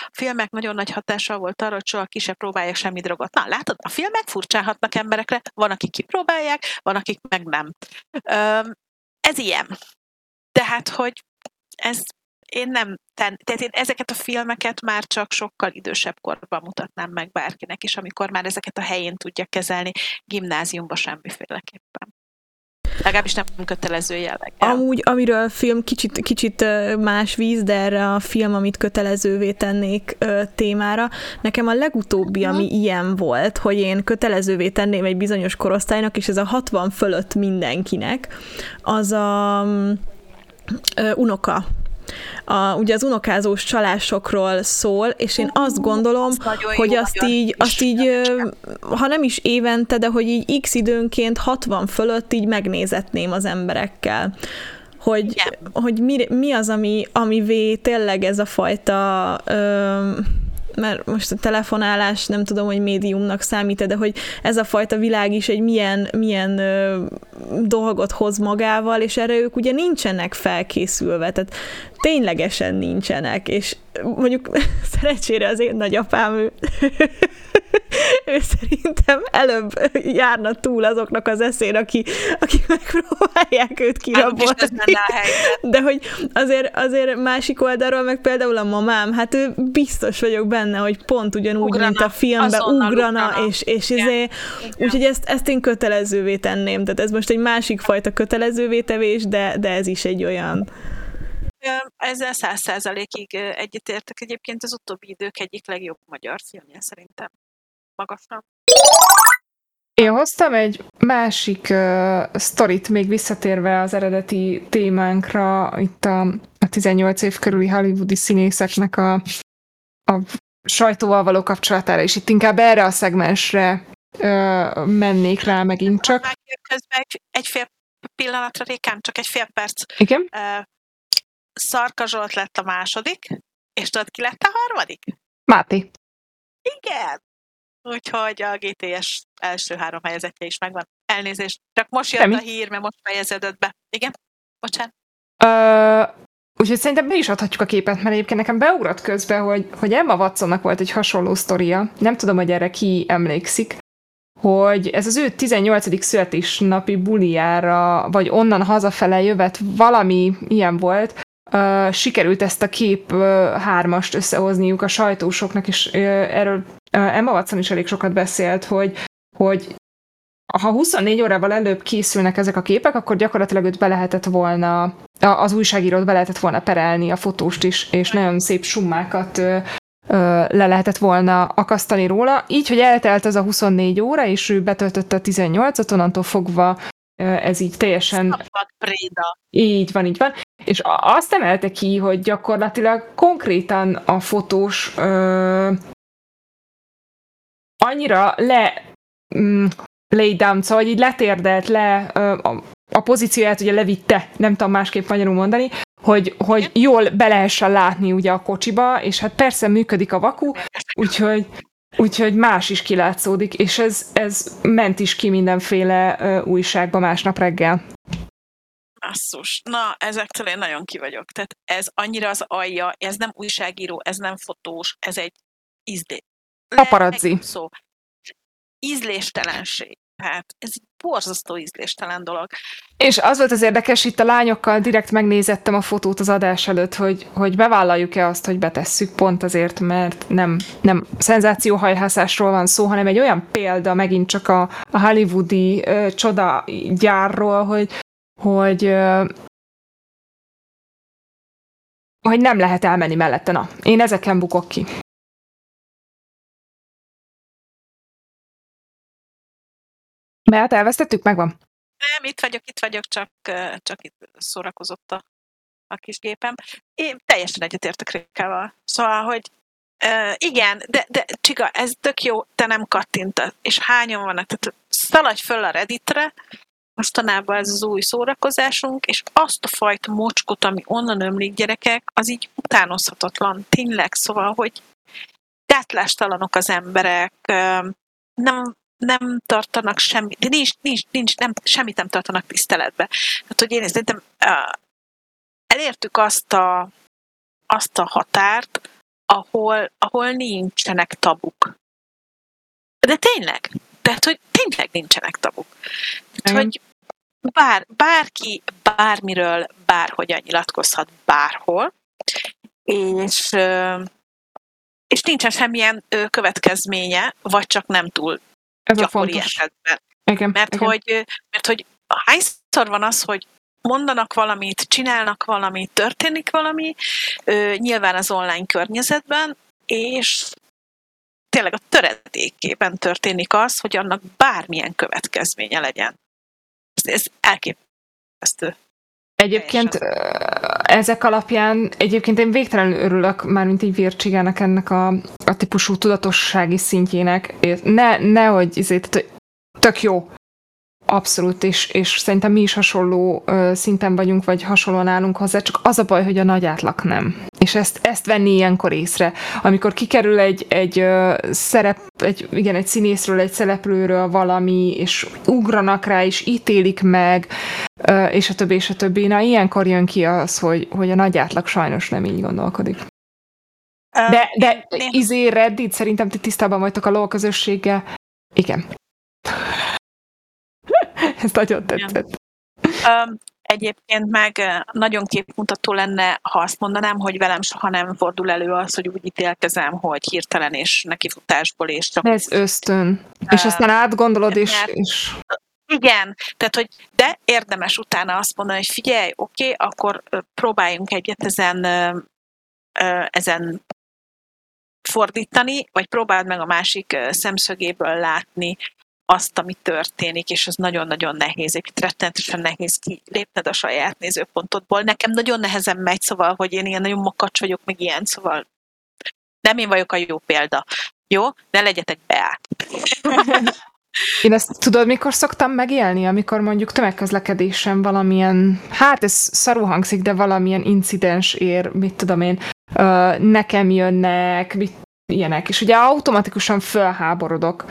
A filmek nagyon nagy hatással volt arra, hogy soha ki se próbálják semmi drogot. Na, látod, a filmek furcsálhatnak emberekre, van, akik kipróbálják, van, akik meg nem. Öm, ez ilyen. Tehát, hogy ez én nem, tehát én ezeket a filmeket már csak sokkal idősebb korban mutatnám meg bárkinek, és amikor már ezeket a helyén tudja kezelni, gimnáziumban semmiféleképpen. Legalábbis nem kötelező jelleggel. Amúgy, amiről a film kicsit, kicsit más víz, de erre a film, amit kötelezővé tennék témára, nekem a legutóbbi, ami hmm. ilyen volt, hogy én kötelezővé tenném egy bizonyos korosztálynak, és ez a 60 fölött mindenkinek, az a um, unoka a, ugye az unokázós csalásokról szól, és én azt gondolom, az hogy azt így, azt így, ha nem is évente, de hogy így x időnként 60 fölött így megnézetném az emberekkel hogy, hogy mi, mi az, ami, ami tényleg ez a fajta ö, mert most a telefonálás nem tudom, hogy médiumnak számít de hogy ez a fajta világ is egy milyen, milyen ö, dolgot hoz magával, és erre ők ugye nincsenek felkészülve, tehát ténylegesen nincsenek, és mondjuk szerencsére az én nagyapám, ő, ő szerintem előbb járna túl azoknak az eszén, aki, aki megpróbálják őt kirabolni. De hogy azért, azért másik oldalról, meg például a mamám, hát ő biztos vagyok benne, hogy pont ugyanúgy, ugrana, mint a filmben, ugrana, ugrana, és, és izé, úgyhogy ezt, ezt én kötelezővé tenném. Tehát ez most egy másik fajta kötelezővé tevés, de, de ez is egy olyan. Ezzel száz százalékig egyetértek. Egyébként az utóbbi idők egyik legjobb magyar filmje szerintem. Magasan. Én hoztam egy másik uh, sztorit, még visszatérve az eredeti témánkra, itt a, a 18 év körüli hollywoodi színészeknek a, a sajtóval való kapcsolatára, és itt inkább erre a szegmensre uh, mennék rá megint csak. Közben egy, egy fél pillanatra, Rékám, csak egy fél perc. Igen? Uh, Szarka Zsolt lett a második, és tudod, ki lett a harmadik? Máté. Igen! Úgyhogy a GTS első három helyezetje is megvan. Elnézést, csak most jött Semmi. a hír, mert most fejeződött be. Igen? Bocsánat. Uh, úgyhogy szerintem be is adhatjuk a képet, mert egyébként nekem beugrott közben, hogy, hogy Emma Watsonnak volt egy hasonló sztoria. Nem tudom, hogy erre ki emlékszik hogy ez az ő 18. születésnapi buliára, vagy onnan hazafele jövet valami ilyen volt, uh, sikerült ezt a kép uh, hármast összehozniuk a sajtósoknak, és uh, erről uh, Emma Watson is elég sokat beszélt, hogy, hogy ha 24 órával előbb készülnek ezek a képek, akkor gyakorlatilag őt be lehetett volna, az újságírót be lehetett volna perelni, a fotóst is, és nagyon szép summákat le lehetett volna akasztani róla. Így, hogy eltelt az a 24 óra, és ő betöltötte a 18-at, onnantól fogva ez így teljesen... Így van, így van. És azt emelte ki, hogy gyakorlatilag konkrétan a fotós ö, annyira le mm, lay down, szóval így letérdelt le, ö, a, a pozícióját ugye levitte, nem tudom másképp magyarul mondani, hogy, hogy jól be lehessen látni ugye a kocsiba, és hát persze működik a vaku, úgyhogy Úgyhogy más is kilátszódik, és ez, ez ment is ki mindenféle uh, újságba másnap reggel. Asszus. Na, ezektől én nagyon ki vagyok. Tehát ez annyira az alja, ez nem újságíró, ez nem fotós, ez egy ízlé. Paparazzi. Szó. Ízléstelenség. Hát ez egy borzasztó ízléstelen dolog. És az volt az érdekes, itt a lányokkal direkt megnézettem a fotót az adás előtt, hogy, hogy bevállaljuk-e azt, hogy betesszük pont azért, mert nem, nem szenzációhajhászásról van szó, hanem egy olyan példa megint csak a, a hollywoodi ö, csoda gyárról, hogy, hogy hogy nem lehet elmenni mellette. Na, én ezeken bukok ki. Mert elvesztettük, megvan? Nem, itt vagyok, itt vagyok, csak, csak itt szórakozott a, a kis gépem. Én teljesen egyetértek Rékával. Szóval, hogy uh, igen, de, de Csiga, ez tök jó, te nem kattintasz. És hányan vannak? Tehát szaladj föl a Redditre, mostanában ez az új szórakozásunk, és azt a fajta mocskot, ami onnan ömlik gyerekek, az így utánozhatatlan. Tényleg, szóval, hogy gátlástalanok az emberek, nem, nem tartanak semmi, de nincs, nincs, nincs nem, semmit nem tartanak tiszteletbe. Hát, hogy én szerintem elértük azt a, azt a határt, ahol, ahol nincsenek tabuk. De tényleg, tehát, hogy tényleg nincsenek tabuk. Tehát, hogy bár, bárki bármiről bárhogyan nyilatkozhat bárhol, és, és nincsen semmilyen következménye, vagy csak nem túl Ez gyakori esetben. Igen, mert, igen. Hogy, mert hogy hányszor van az, hogy mondanak valamit, csinálnak valamit, történik valami, nyilván az online környezetben, és tényleg a töredékében történik az, hogy annak bármilyen következménye legyen. Ez, elképesztő. Egyébként ezek alapján, egyébként én végtelenül örülök, már mint egy vércsigának ennek a, a típusú tudatossági szintjének. Ne, nehogy, ezért, tök jó, Abszolút, és, és szerintem mi is hasonló ö, szinten vagyunk, vagy hasonlóan állunk hozzá, csak az a baj, hogy a nagy átlag nem. És ezt, ezt venni ilyenkor észre. Amikor kikerül egy, egy ö, szerep, egy, igen, egy színészről, egy szereplőről valami, és ugranak rá, és ítélik meg, ö, és a többi, és a többi. Na, ilyenkor jön ki az, hogy, hogy a nagy átlag sajnos nem így gondolkodik. De, de izé Reddit, szerintem ti tisztában vagytok a LOL közösséggel. Igen. Ez nagyon tetszett. Um, egyébként meg nagyon képmutató lenne, ha azt mondanám, hogy velem soha nem fordul elő az, hogy úgy ítélkezem, hogy hirtelen és nekifutásból és csak... Ez ösztön. Uh, és aztán átgondolod, és, és... Igen, tehát, hogy de érdemes utána azt mondani, hogy figyelj, oké, okay, akkor próbáljunk egyet ezen, ezen fordítani, vagy próbáld meg a másik szemszögéből látni azt, ami történik, és ez nagyon-nagyon nehéz, egy rettenetesen nehéz kilépned a saját nézőpontodból. Nekem nagyon nehezen megy, szóval, hogy én ilyen nagyon makacs vagyok, meg ilyen, szóval nem én vagyok a jó példa. Jó? Ne legyetek beát. Én ezt tudod, mikor szoktam megélni, amikor mondjuk tömegközlekedésen valamilyen, hát ez szarú hangzik, de valamilyen incidens ér, mit tudom én, nekem jönnek, mit, ilyenek, és ugye automatikusan fölháborodok,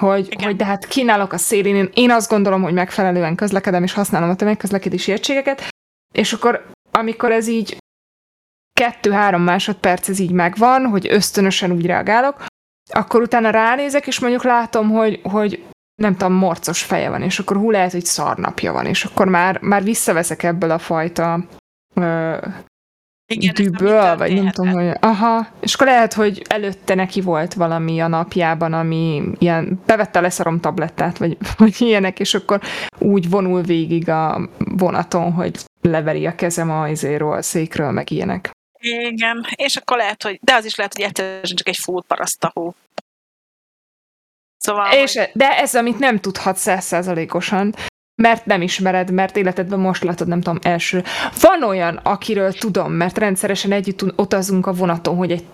hogy, hogy de hát kínálok a szélén, én, én azt gondolom, hogy megfelelően közlekedem, és használom a tömegközlekedési egységeket, és akkor amikor ez így kettő-három másodperc ez így megvan, hogy ösztönösen úgy reagálok, akkor utána ránézek, és mondjuk látom, hogy, hogy nem tudom, morcos feje van, és akkor hú lehet, hogy szarnapja van, és akkor már, már visszaveszek ebből a fajta ö, igen, dűből, vagy nem tudom, hogy... Aha, és akkor lehet, hogy előtte neki volt valami a napjában, ami ilyen, bevette a leszarom tablettát, vagy, vagy ilyenek, és akkor úgy vonul végig a vonaton, hogy leveri a kezem a izéről, a székről, meg ilyenek. Igen, és akkor lehet, hogy, de az is lehet, hogy egyszerűen csak egy full parasztahó. Szóval, és, hogy... De ez, amit nem tudhat százszázalékosan, mert nem ismered, mert életedben most látod, nem tudom, első. Van olyan, akiről tudom, mert rendszeresen együtt utazunk a vonaton, hogy egy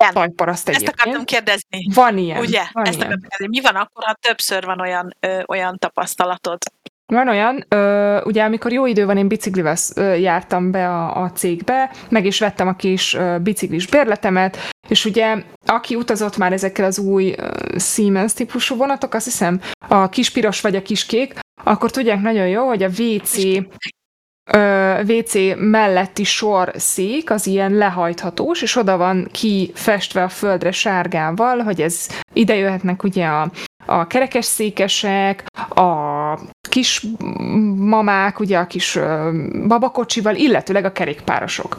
igen. tajparaszt egyébként. Ezt akartam kérdezni. Van ilyen. Ugye? Van Ezt ilyen. kérdezni. Mi van akkor, ha többször van olyan, ö, olyan tapasztalatod? Van olyan, ö, ugye amikor jó idő van, én biciklivel ö, jártam be a, a cégbe, meg is vettem a kis ö, biciklis bérletemet, és ugye aki utazott már ezekkel az új ö, Siemens típusú vonatok, azt hiszem a kis piros vagy a kis kék, akkor tudják nagyon jó, hogy a WC WC melletti sor szék az ilyen lehajthatós, és oda van kifestve a földre sárgával, hogy ez ide jöhetnek ugye a, a kerekes székesek, a kis mamák, ugye a kis babakocsival, illetőleg a kerékpárosok.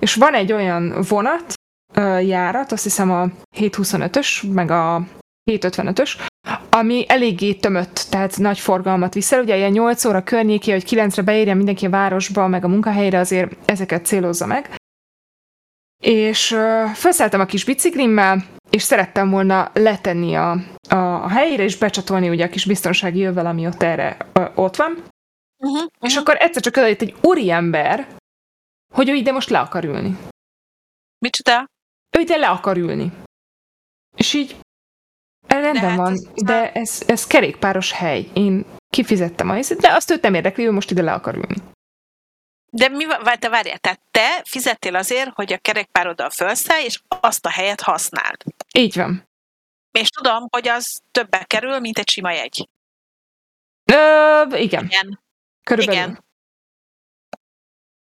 És van egy olyan vonat, járat, azt hiszem a 725-ös, meg a 755-ös, ami eléggé tömött, tehát nagy forgalmat viszel. Ugye ilyen 8 óra környéké, hogy 9-re beérjen mindenki a városba, meg a munkahelyre, azért ezeket célozza meg. És uh, felszálltam a kis biciklimmel, és szerettem volna letenni a, a, a helyére, és becsatolni ugye a kis biztonsági jövel, ami ott erre uh, ott van. Uh-huh, uh-huh. És akkor egyszer csak odajött egy úriember, hogy ő ide most le akar ülni. Micsoda? Ő ide le akar ülni. És így, Rendben hát van, ez, de ez, ez kerékpáros hely. Én kifizettem a helyzet, de azt őt nem érdekli, ő most ide le akar ülni. De mi van, te várjál, tehát te fizettél azért, hogy a kerékpároddal felszállj, és azt a helyet használd. Így van. És tudom, hogy az többe kerül, mint egy sima jegy. Ö, igen. Igen. Körülbelül. Igen.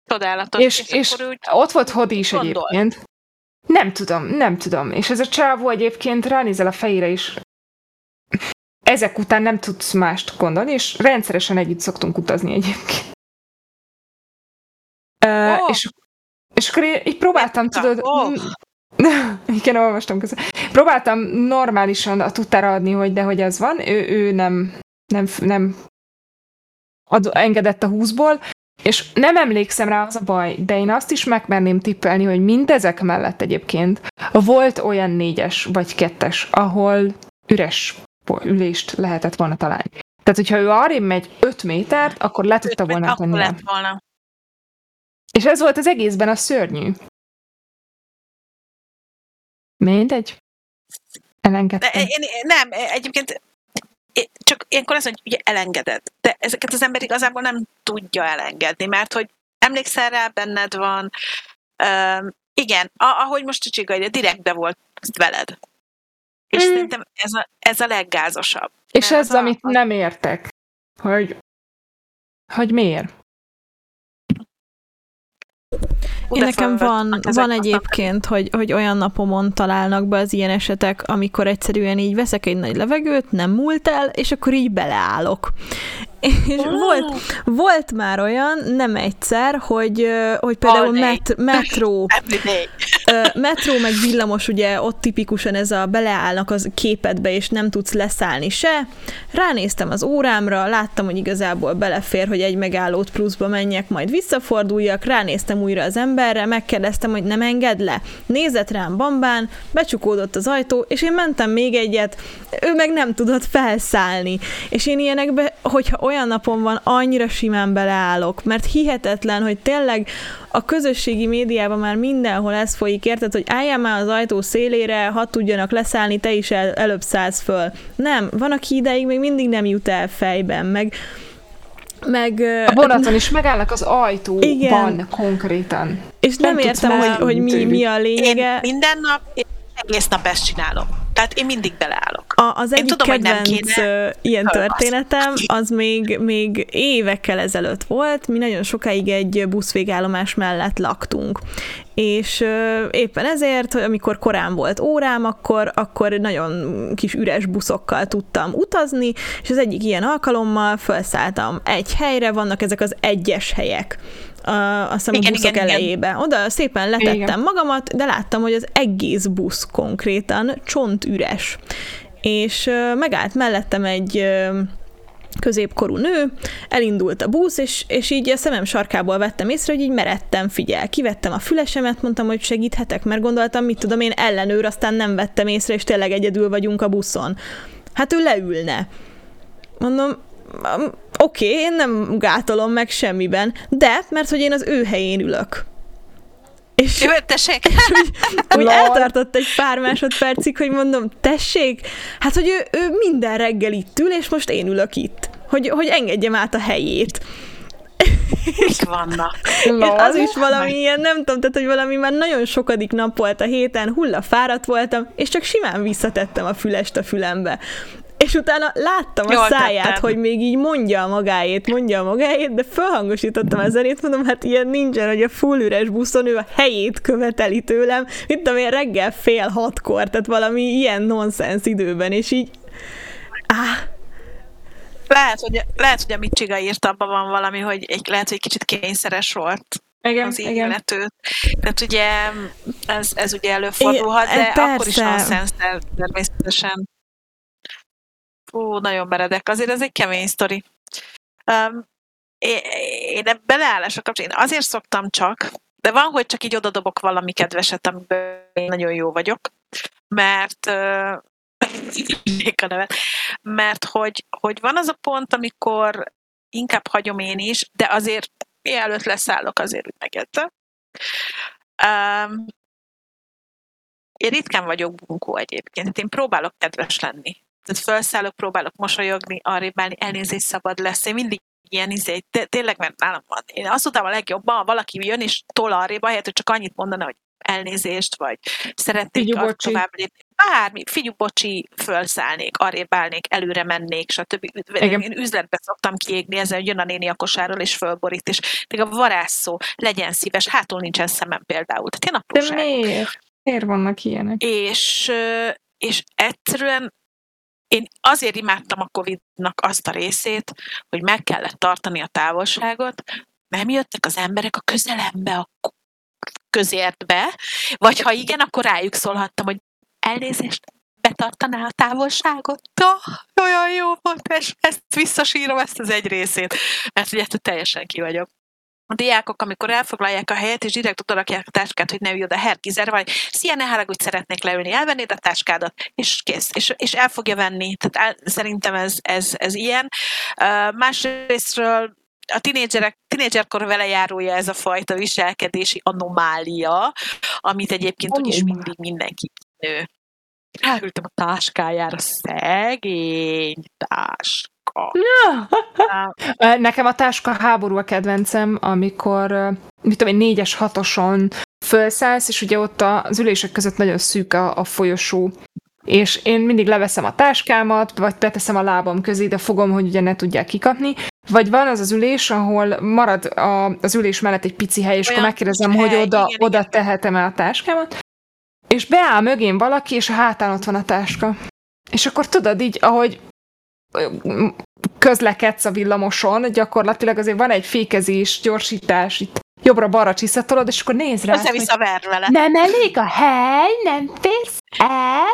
Csodálatos. És, és, és úgy ott volt Hodi is gondol. egyébként. Nem tudom, nem tudom. És ez a csávó egyébként ránézel a fejére is. ezek után nem tudsz mást gondolni, és rendszeresen együtt szoktunk utazni egyébként. Oh. Uh, és, és akkor én így próbáltam, tudod, oh. igen, olvastam közben. Próbáltam normálisan a tudtára adni, hogy de hogy ez van, ő, ő nem, nem, nem ad, engedett a húszból, és nem emlékszem rá, az a baj, de én azt is megmerném tippelni, hogy mindezek mellett egyébként volt olyan négyes vagy kettes, ahol üres ülést lehetett volna találni. Tehát, hogyha ő arra megy 5 métert, akkor le tudta volna tenni. Lett volna. És ez volt az egészben a szörnyű. Mindegy. Elengedtem. Én, én, nem, egyébként csak ilyenkor az, hogy ugye elengeded. De ezeket az ember igazából nem tudja elengedni, mert hogy emlékszel rá, benned van. Uh, igen, ahogy most Csicsiga, direktbe volt veled. És mm. szerintem ez a, ez a leggázosabb. És ez, az, amit a... nem értek, hogy, hogy miért? Én nekem van, van egyébként, hogy, hogy olyan napomon találnak be az ilyen esetek, amikor egyszerűen így veszek egy nagy levegőt, nem múlt el, és akkor így beleállok. És oh. volt, volt már olyan, nem egyszer, hogy, hogy például met, metró, metró meg villamos, ugye ott tipikusan ez a beleállnak az képedbe, és nem tudsz leszállni se. Ránéztem az órámra, láttam, hogy igazából belefér, hogy egy megállót pluszba menjek, majd visszaforduljak, ránéztem újra az emberre, megkérdeztem, hogy nem enged le. Nézett rám bambán, becsukódott az ajtó, és én mentem még egyet, ő meg nem tudott felszállni. És én ilyenekbe, hogyha olyan olyan napon van, annyira simán beleállok, mert hihetetlen, hogy tényleg a közösségi médiában már mindenhol ez folyik, érted, hogy álljál már az ajtó szélére, ha tudjanak leszállni, te is el, előbb szállsz föl. Nem, van, aki ideig még mindig nem jut el fejben, meg meg, a vonaton is megállnak az ajtóban igen. konkrétan. És nem, nem értem, hogy, hogy mi, mi a lényege. Én minden nap, én egész nap ezt csinálom. Tehát én mindig beleállok. A, az én egyik tudom, kedvenc hogy nem kéne, ilyen történetem, az még, még évekkel ezelőtt volt, mi nagyon sokáig egy buszvégállomás mellett laktunk. És éppen ezért, hogy amikor korán volt órám, akkor, akkor nagyon kis üres buszokkal tudtam utazni, és az egyik ilyen alkalommal felszálltam egy helyre, vannak ezek az egyes helyek a, azt hiszem igen, a buszok igen, elejébe. Igen. Oda szépen letettem igen. magamat, de láttam, hogy az egész busz konkrétan csont üres. És megállt mellettem egy középkorú nő, elindult a busz, és, és így a szemem sarkából vettem észre, hogy így meredtem, figyel. Kivettem a fülesemet, mondtam, hogy segíthetek, mert gondoltam, mit tudom én, ellenőr, aztán nem vettem észre, és tényleg egyedül vagyunk a buszon. Hát ő leülne. Mondom, oké, okay, én nem gátolom meg semmiben, de mert hogy én az ő helyén ülök. És, Jó, tessék! És úgy, úgy eltartott egy pár másodpercig, hogy mondom, tessék, hát hogy ő, ő minden reggel itt ül, és most én ülök itt. Hogy, hogy engedjem át a helyét. Mik vannak? az is valami ilyen, nem tudom, tehát, hogy valami már nagyon sokadik nap volt a héten, hulla fáradt voltam, és csak simán visszatettem a fülest a fülembe és utána láttam Jól a száját, tettem. hogy még így mondja a magáét, mondja a magáét, de felhangosítottam a zenét, mondom, hát ilyen nincsen, hogy a full üres buszon ő a helyét követeli tőlem, mint tudom én reggel fél hatkor, tehát valami ilyen nonsens időben, és így áh, lehet, hogy, lehet, hogy amit Csiga írt, abban van valami, hogy egy, lehet, hogy egy kicsit kényszeres volt igen, az illető. Tehát ugye ez, ez ugye előfordulhat, de Persze. akkor is nonsens természetesen. Fú, nagyon meredek. Azért ez egy kemény sztori. Um, én, én beleállásra kapcsolatban én azért szoktam csak, de van, hogy csak így odadobok valami kedveset, amiben én nagyon jó vagyok, mert uh, a mert hogy, hogy van az a pont, amikor inkább hagyom én is, de azért mielőtt leszállok, azért úgy megette. Um, én ritkán vagyok bunkó egyébként, én próbálok kedves lenni tehát felszállok, próbálok mosolyogni, arrébb állni, elnézést szabad lesz. Én mindig ilyen izé, tényleg, mert nálam van. Én azt tudtam a legjobban, ha valaki jön és tol arrébb, ahelyett, hogy csak annyit mondana, hogy elnézést, vagy szeretnék tovább lépni. Bármi, figyú, bocsi, felszállnék, arrébb állnék, előre mennék, stb. Igen. Én üzletbe szoktam kiégni ezzel, hogy jön a néni a kosáról, és fölborít, és még a varázsszó, legyen szíves, hátul nincsen szemem például. Tehát én apróságok. De miért? Miért vannak ilyenek? És, és egyszerűen én azért imádtam a Covid-nak azt a részét, hogy meg kellett tartani a távolságot, nem jöttek az emberek a közelembe, a közértbe, vagy ha igen, akkor rájuk szólhattam, hogy elnézést, betartaná a távolságot. Oh, olyan jó volt, és ezt visszasírom, ezt az egy részét, mert ugye teljesen ki vagyok a diákok, amikor elfoglalják a helyet, és direkt oda rakják a táskát, hogy ne ülj oda herkizer, vagy szia, ne haragudj, szeretnék leülni, elvennéd a táskádat, és kész, és, és el fogja venni. Tehát el, szerintem ez, ez, ez ilyen. Uh, másrésztről a tinédzserek, tinédzserkor vele járója ez a fajta viselkedési anomália, amit egyébként úgyis mindig mindenki nő. Ráültem a táskájára, szegény táska. Nekem a táska háború a kedvencem, amikor, mit tudom én, négyes, hatoson fölszállsz, és ugye ott az ülések között nagyon szűk a, a folyosó, és én mindig leveszem a táskámat, vagy beteszem a lábam közé, de fogom, hogy ugye ne tudják kikapni, vagy van az az ülés, ahol marad a, az ülés mellett egy pici hely, és Olyan akkor megkérdezem, hogy oda, igen, oda tehetem-e a táskámat, és beáll mögém valaki, és a hátán ott van a táska. És akkor tudod így, ahogy közlekedsz a villamoson, gyakorlatilag azért van egy fékezés, gyorsítás, itt jobbra-balra csiszatolod, és akkor néz rá. Össze-vissza ver vele. Nem elég a hely, nem férsz el.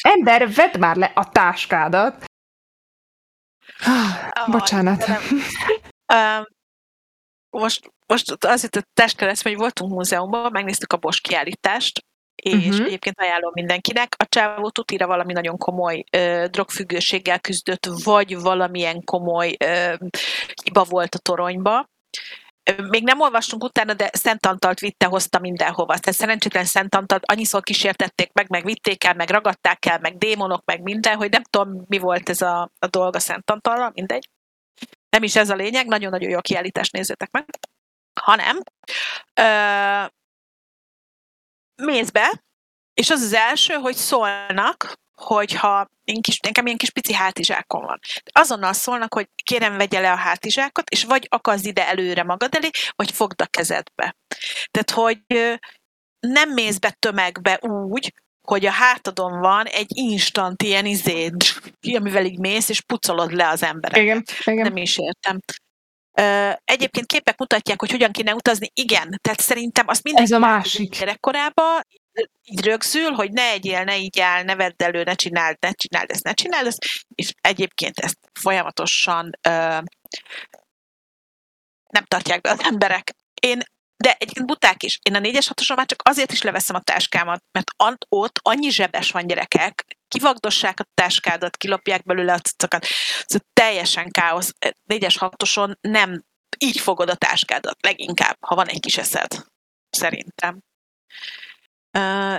ember, vedd már le a táskádat. Ah, bocsánat. Uh, most, most az itt a táska lesz, hogy voltunk múzeumban, megnéztük a Bosch kiállítást, és uh-huh. egyébként ajánlom mindenkinek. A csávó tutira valami nagyon komoly ö, drogfüggőséggel küzdött, vagy valamilyen komoly ö, hiba volt a toronyba. Még nem olvastunk utána, de Szent Antalt vitte, hozta mindenhova. Tehát szerencsétlen Szent Antalt annyiszor kísértették meg, meg vitték el, meg ragadták el, meg démonok, meg minden, hogy nem tudom, mi volt ez a, a dolga Szent Antallal, mindegy. Nem is ez a lényeg, nagyon-nagyon jó kiállítást nézzétek meg. Hanem ö, mész be, és az az első, hogy szólnak, hogyha én kis, nekem ilyen kis pici hátizsákom van. Azonnal szólnak, hogy kérem vegye le a hátizsákot, és vagy akazd ide előre magad elé, vagy fogd a kezedbe. Tehát, hogy nem mész be tömegbe úgy, hogy a hátadon van egy instant ilyen izéd, amivel így mész, és pucolod le az embereket. Igen, igen. Nem is értem. Egyébként képek mutatják, hogy hogyan kéne utazni. Igen, tehát szerintem azt mindenki Ez a másik. gyerekkorában így rögzül, hogy ne egyél, ne így áll, ne vedd elő, ne csináld, ne csináld ezt, ne csináld ezt, és egyébként ezt folyamatosan ö, nem tartják be az emberek. Én de egyébként buták is. Én a 4-es 6 már csak azért is leveszem a táskámat, mert ott annyi zsebes van gyerekek, kivagdossák a táskádat, kilopják belőle a cuccokat. Szóval teljesen káosz. 4-es 6 nem így fogod a táskádat, leginkább, ha van egy kis eszed. Szerintem.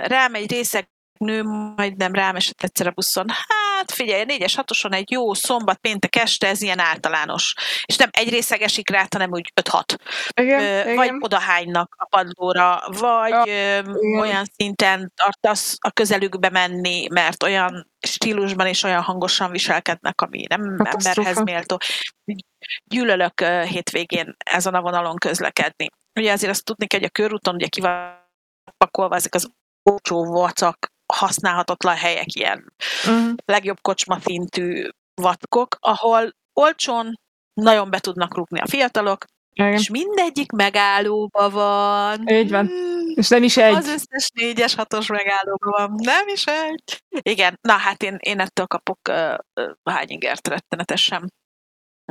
Rám egy részeg nő majdnem rám esett egyszer a buszon. Hát figyelj, négyes hatoson egy jó szombat, péntek este, ez ilyen általános. És nem egy részeg esik rá, hanem úgy 5-6. Igen, Ö, vagy igen. odahánynak a padlóra, vagy ö, olyan szinten tartasz a közelükbe menni, mert olyan stílusban és olyan hangosan viselkednek, ami nem emberhez méltó. Gyűlölök hétvégén ezen a vonalon közlekedni. Ugye azért azt tudni kell, hogy a körúton ugye kivan pakolva ezek az olcsó vacak, használhatatlan helyek, ilyen uh-huh. legjobb kocsma szintű vatkok, ahol olcsón nagyon be tudnak rúgni a fiatalok, Igen. és mindegyik megállóba van. Így van. És nem is egy. Az összes négyes, hatos megállóban van. Nem is egy. Igen, na hát én, én ettől kapok uh, hány ingert rettenetesen.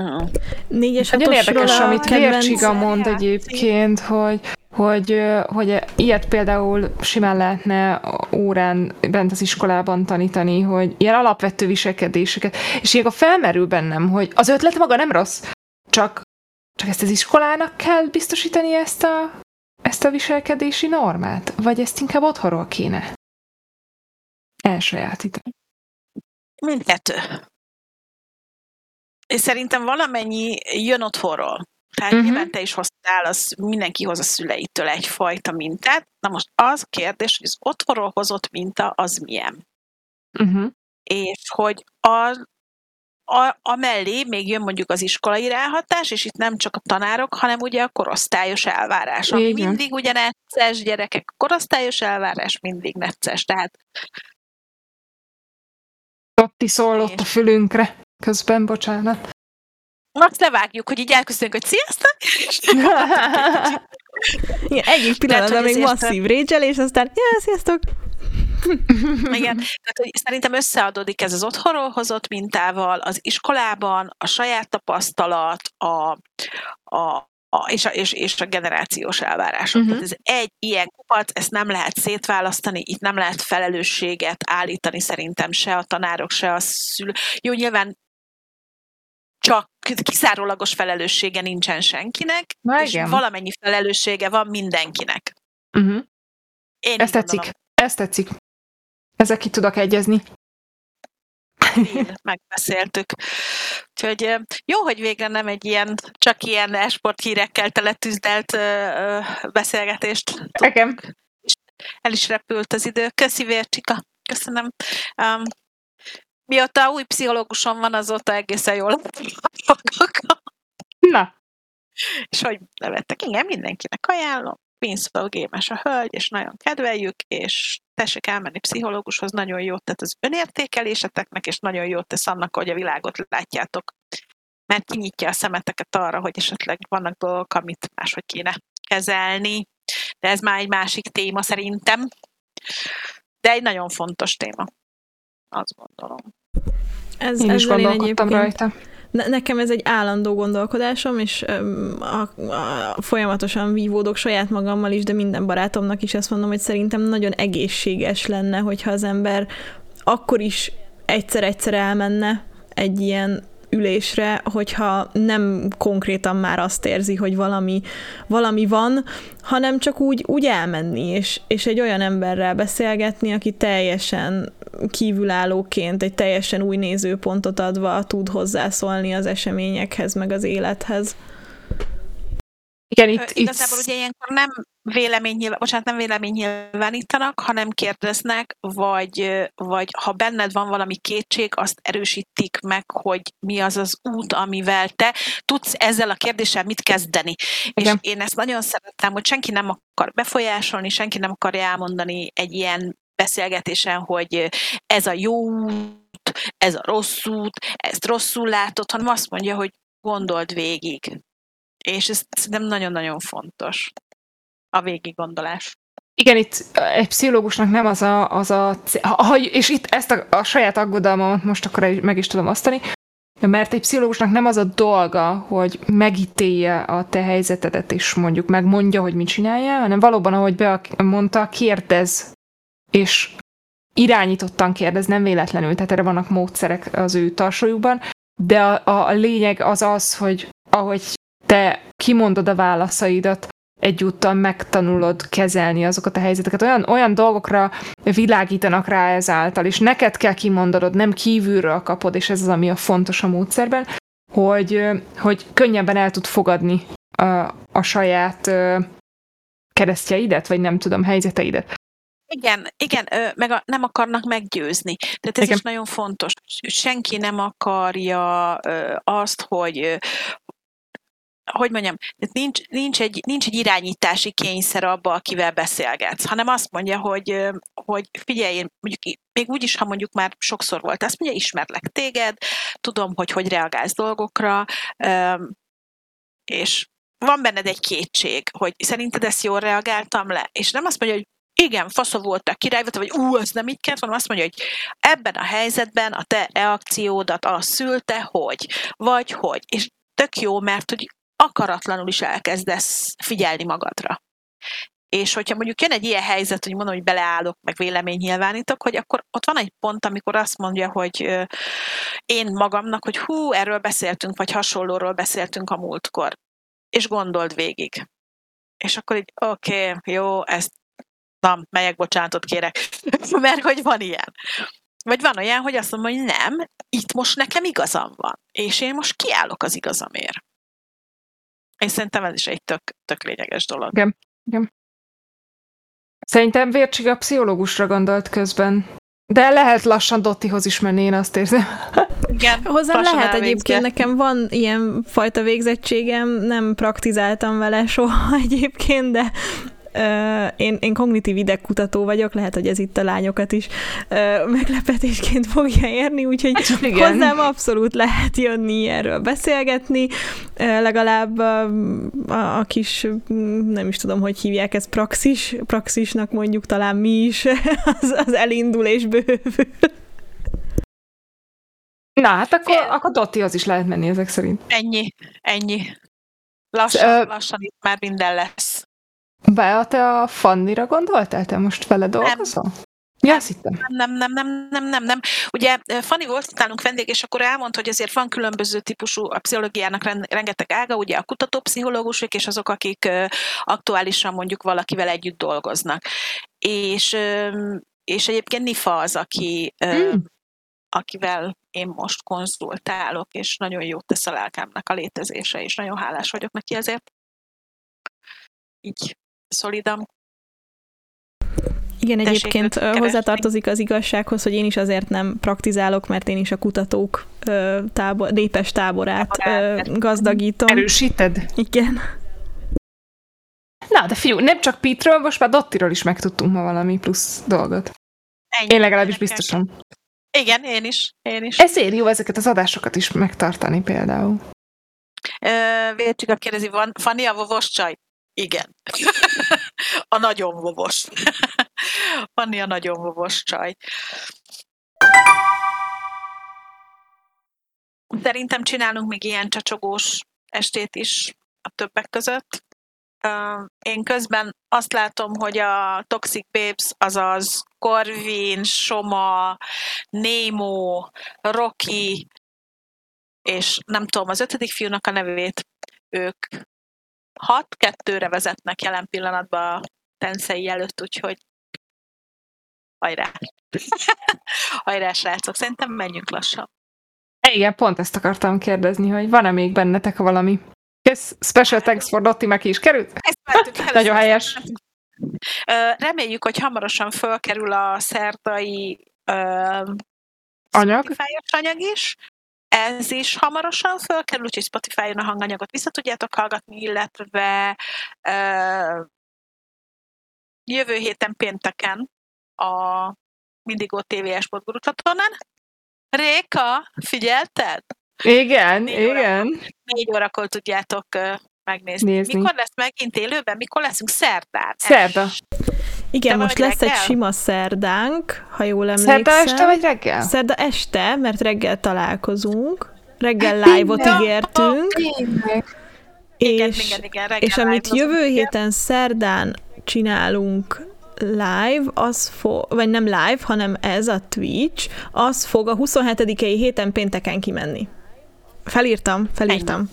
Uh-huh. Négyes, Nagyon érdekes, amit Vércsiga mond egyébként, hogy hogy, hogy ilyet például simán lehetne órán bent az iskolában tanítani, hogy ilyen alapvető viselkedéseket, és ilyenkor felmerül bennem, hogy az ötlet maga nem rossz, csak, csak ezt az iskolának kell biztosítani ezt a, ezt a viselkedési normát? Vagy ezt inkább otthonról kéne elsajátítani? Mindkettő. És szerintem valamennyi jön otthonról. Tehát uh-huh. nyilván te is hoztál, az mindenki hoz a szüleitől egyfajta mintát. Na most az a kérdés, hogy az otthonról hozott minta az milyen. Uh-huh. És hogy a, a, a mellé még jön mondjuk az iskolai ráhatás, és itt nem csak a tanárok, hanem ugye a korosztályos elvárás, ami Igen. mindig ugye necces gyerekek, a korosztályos elvárás mindig necces, tehát Totti szólott a fülünkre közben, bocsánat. Azt levágjuk, hogy így elköszönjük, hogy sziasztok! Igen, egyik pillanatban még masszív régyelés, aztán ja, sziasztok! Igen, tehát hogy szerintem összeadódik ez az otthonról hozott mintával, az iskolában, a saját tapasztalat, a, a, a, és, a, és, és a generációs elvárások. Uh-huh. Tehát ez egy ilyen kupac, ezt nem lehet szétválasztani, itt nem lehet felelősséget állítani szerintem se a tanárok, se a szülő. Jó, nyilván csak kiszárólagos felelőssége nincsen senkinek, Na, és igen. valamennyi felelőssége van mindenkinek. Uh-huh. Én Ezt tetszik. Gondolom. Ezt tetszik. Ezzel ki tudok egyezni. megbeszéltük. Úgyhogy jó, hogy végre nem egy ilyen, csak ilyen esport hírekkel teletűzdelt beszélgetést. Igen. El is repült az idő. Köszi, Vércsika. Köszönöm. Um, mióta új pszichológusom van, azóta egészen jól Na. És hogy nevettek. Igen, mindenkinek ajánlom. Pénzfel gémes a hölgy, és nagyon kedveljük, és tessék elmenni pszichológushoz, nagyon jót tett az önértékeléseteknek, és nagyon jót tesz annak, hogy a világot látjátok. Mert kinyitja a szemeteket arra, hogy esetleg vannak dolgok, amit máshogy kéne kezelni. De ez már egy másik téma szerintem. De egy nagyon fontos téma. Azt gondolom. Ez, én is gondolkodtam rajta. Ne, nekem ez egy állandó gondolkodásom, és a, a, folyamatosan vívódok saját magammal is, de minden barátomnak is ezt mondom, hogy szerintem nagyon egészséges lenne, hogyha az ember akkor is egyszer-egyszer elmenne egy ilyen ülésre, hogyha nem konkrétan már azt érzi, hogy valami, valami van, hanem csak úgy, úgy elmenni, és, és egy olyan emberrel beszélgetni, aki teljesen kívülállóként, egy teljesen új nézőpontot adva tud hozzászólni az eseményekhez, meg az élethez. Igen, itt, Igazából itt... ugye ilyenkor nem véleménynyilván, bocsánat, nem véleménynyilvánítanak, hanem kérdeznek, vagy, vagy ha benned van valami kétség, azt erősítik meg, hogy mi az az út, amivel te tudsz ezzel a kérdéssel mit kezdeni. Igen. És én ezt nagyon szerettem, hogy senki nem akar befolyásolni, senki nem akarja elmondani egy ilyen beszélgetésen, hogy ez a jó út, ez a rossz út, ezt rosszul látod, hanem azt mondja, hogy gondold végig. És ez szerintem nagyon-nagyon fontos a végig gondolás. Igen, itt egy pszichológusnak nem az a, az a ha, és itt ezt a, a saját aggodalmamat most akkor meg is tudom osztani, mert egy pszichológusnak nem az a dolga, hogy megítélje a te helyzetedet, és mondjuk megmondja, hogy mit csinálja, hanem valóban, ahogy be mondta, kérdez, és irányítottan kérdez, nem véletlenül, tehát erre vannak módszerek az ő tarsójukban, de a, a lényeg az az, hogy ahogy te kimondod a válaszaidat, egyúttal megtanulod kezelni azokat a helyzeteket. Olyan, olyan dolgokra világítanak rá ezáltal, és neked kell kimondanod, nem kívülről kapod, és ez az, ami a fontos a módszerben, hogy, hogy könnyebben el tud fogadni a, a saját keresztjeidet, vagy nem tudom, helyzeteidet. Igen, igen, meg a, nem akarnak meggyőzni. Tehát ez igen. is nagyon fontos. Senki nem akarja azt, hogy, hogy mondjam, nincs, nincs, egy, nincs egy irányítási kényszer abba, akivel beszélgetsz, hanem azt mondja, hogy, hogy figyelj, mondjuk még úgy is, ha mondjuk már sokszor volt, azt mondja, ismerlek téged, tudom, hogy hogy reagálsz dolgokra, és van benned egy kétség, hogy szerinted ezt jól reagáltam le, és nem azt mondja, hogy igen, fasza volt a király, vagy ú, ez nem így kellett, hanem azt mondja, hogy ebben a helyzetben a te reakciódat az szülte, hogy, vagy hogy. És tök jó, mert hogy akaratlanul is elkezdesz figyelni magadra. És hogyha mondjuk jön egy ilyen helyzet, hogy mondom, hogy beleállok, meg vélemény nyilvánítok, hogy akkor ott van egy pont, amikor azt mondja, hogy én magamnak, hogy hú, erről beszéltünk, vagy hasonlóról beszéltünk a múltkor. És gondold végig. És akkor így, oké, okay, jó, ezt nem, melyek bocsánatot kérek, mert hogy van ilyen. Vagy van olyan, hogy azt mondom, hogy nem, itt most nekem igazam van, és én most kiállok az igazamért. És szerintem ez is egy tök, tök lényeges dolog. Igen, igen. Szerintem Vércsik a pszichológusra gondolt közben. De lehet lassan Dottihoz is menni, én azt érzem. Igen, Hozzám lehet egyébként, nekem van ilyen fajta végzettségem, nem praktizáltam vele soha egyébként, de én, én kognitív idegkutató vagyok, lehet, hogy ez itt a lányokat is meglepetésként fogja érni, úgyhogy hát, Igen. hozzám abszolút lehet jönni erről beszélgetni, legalább a, a, kis, nem is tudom, hogy hívják ez, praxis, praxisnak mondjuk talán mi is, az, az elindul és bővül. Na, hát akkor, Fél... akkor Dottihoz is lehet menni ezek szerint. Ennyi, ennyi. Lassan, Ö... lassan itt már minden lesz. Be, te a Fannira gondoltál? Te most vele dolgozol? Nem. Ja, azt hittem. Nem, nem, nem, nem, nem, nem. Ugye Fanny volt nálunk vendég, és akkor elmondta, hogy azért van különböző típusú, a pszichológiának rengeteg ága, ugye a kutatópszichológusok, és azok, akik aktuálisan mondjuk valakivel együtt dolgoznak. És, és egyébként Nifa az, aki, hmm. akivel én most konzultálok, és nagyon jót tesz a lelkámnak a létezése, és nagyon hálás vagyok neki ezért. Így szolidan. Igen, Tessék egyébként hozzátartozik az igazsághoz, hogy én is azért nem praktizálok, mert én is a kutatók tábor, népes táborát táborát gazdagítom. Erősíted? Igen. Na, de fiú, nem csak Pitről, most már Dottiról is megtudtunk ma valami plusz dolgot. Ennyi. Én legalábbis biztosan. Igen, én is. Én is. Ezért jó ezeket az adásokat is megtartani például. Vércsika kérdezi, van Fanny a vovos csaj? Igen. A nagyon vovos. Fanny a nagyon vovos csaj. Szerintem csinálunk még ilyen csacsogós estét is a többek között. Én közben azt látom, hogy a Toxic Babes, azaz Corvin, Soma, Nemo, Rocky, és nem tudom, az ötödik fiúnak a nevét, ők hat kettőre vezetnek jelen pillanatban a tenszei előtt, úgyhogy hajrá! hajrá, srácok! Szerintem menjünk lassan. Igen, pont ezt akartam kérdezni, hogy van-e még bennetek valami Yes, special thanks for Dotti meg is került. Nagyon helyes. Reméljük, hogy hamarosan fölkerül a szerdai anyag. anyag is. Ez is hamarosan fölkerül, úgyhogy Spotify-on a hanganyagot vissza tudjátok hallgatni, illetve uh, jövő héten pénteken a Mindigó TV Sport Guru csatornán. Réka, figyelted? Igen, négy igen. Órakor, négy órakor tudjátok megnézni. Nézni. Mikor lesz megint élőben? Mikor leszünk? Szerdán. Szerda. Igen, most lesz reggel? egy sima szerdánk, ha jól emlékszem. Szerda este vagy reggel? Szerda este, mert reggel találkozunk. Reggel live-ot ígértünk. És, igen, igen, igen, és amit jövő héten szerdán csinálunk live, az fog, vagy nem live, hanem ez a Twitch, az fog a 27. héten pénteken kimenni. Felírtam, felírtam. Ennyi.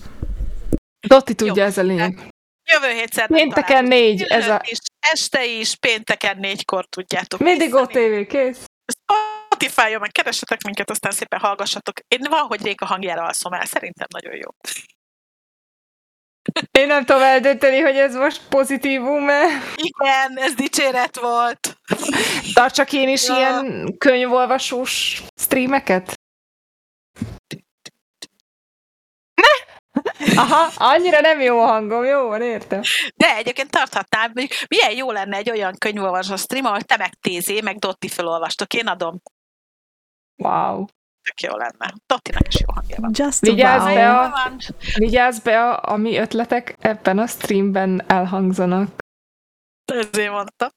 Dotti tudja, Jó. ez a lényeg. Jövő hétszer. Pénteken négy. Ez a... is, este is, pénteken négykor tudjátok. Mindig OTV, kész. Spotify-on meg keressetek minket, aztán szépen hallgassatok. Én van, hogy Réka hangjára alszom el, szerintem nagyon jó. Én nem tudom eldönteni, hogy ez most pozitívum-e. Igen, ez dicséret volt. Tartsak én is ja. ilyen könyvolvasós streameket? Aha, annyira nem jó a hangom, jó van, értem. De egyébként tarthatnám, hogy milyen jó lenne egy olyan könyvolvasó stream, ahol te megtézé, meg Dotti felolvastok. Én adom. Wow. Tök jó lenne. Dottinak is jó hangja van. Just vigyázz, wow. be a, vigyázz be, a, a mi ötletek ebben a streamben elhangzanak. Ezért mondta.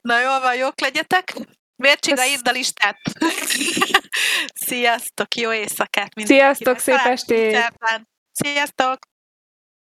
Na jól van, jók legyetek. Vércsiga, írd a listát. Sziasztok, jó éjszakát mindenkinek. Sziasztok, szép estét! Sziasztok!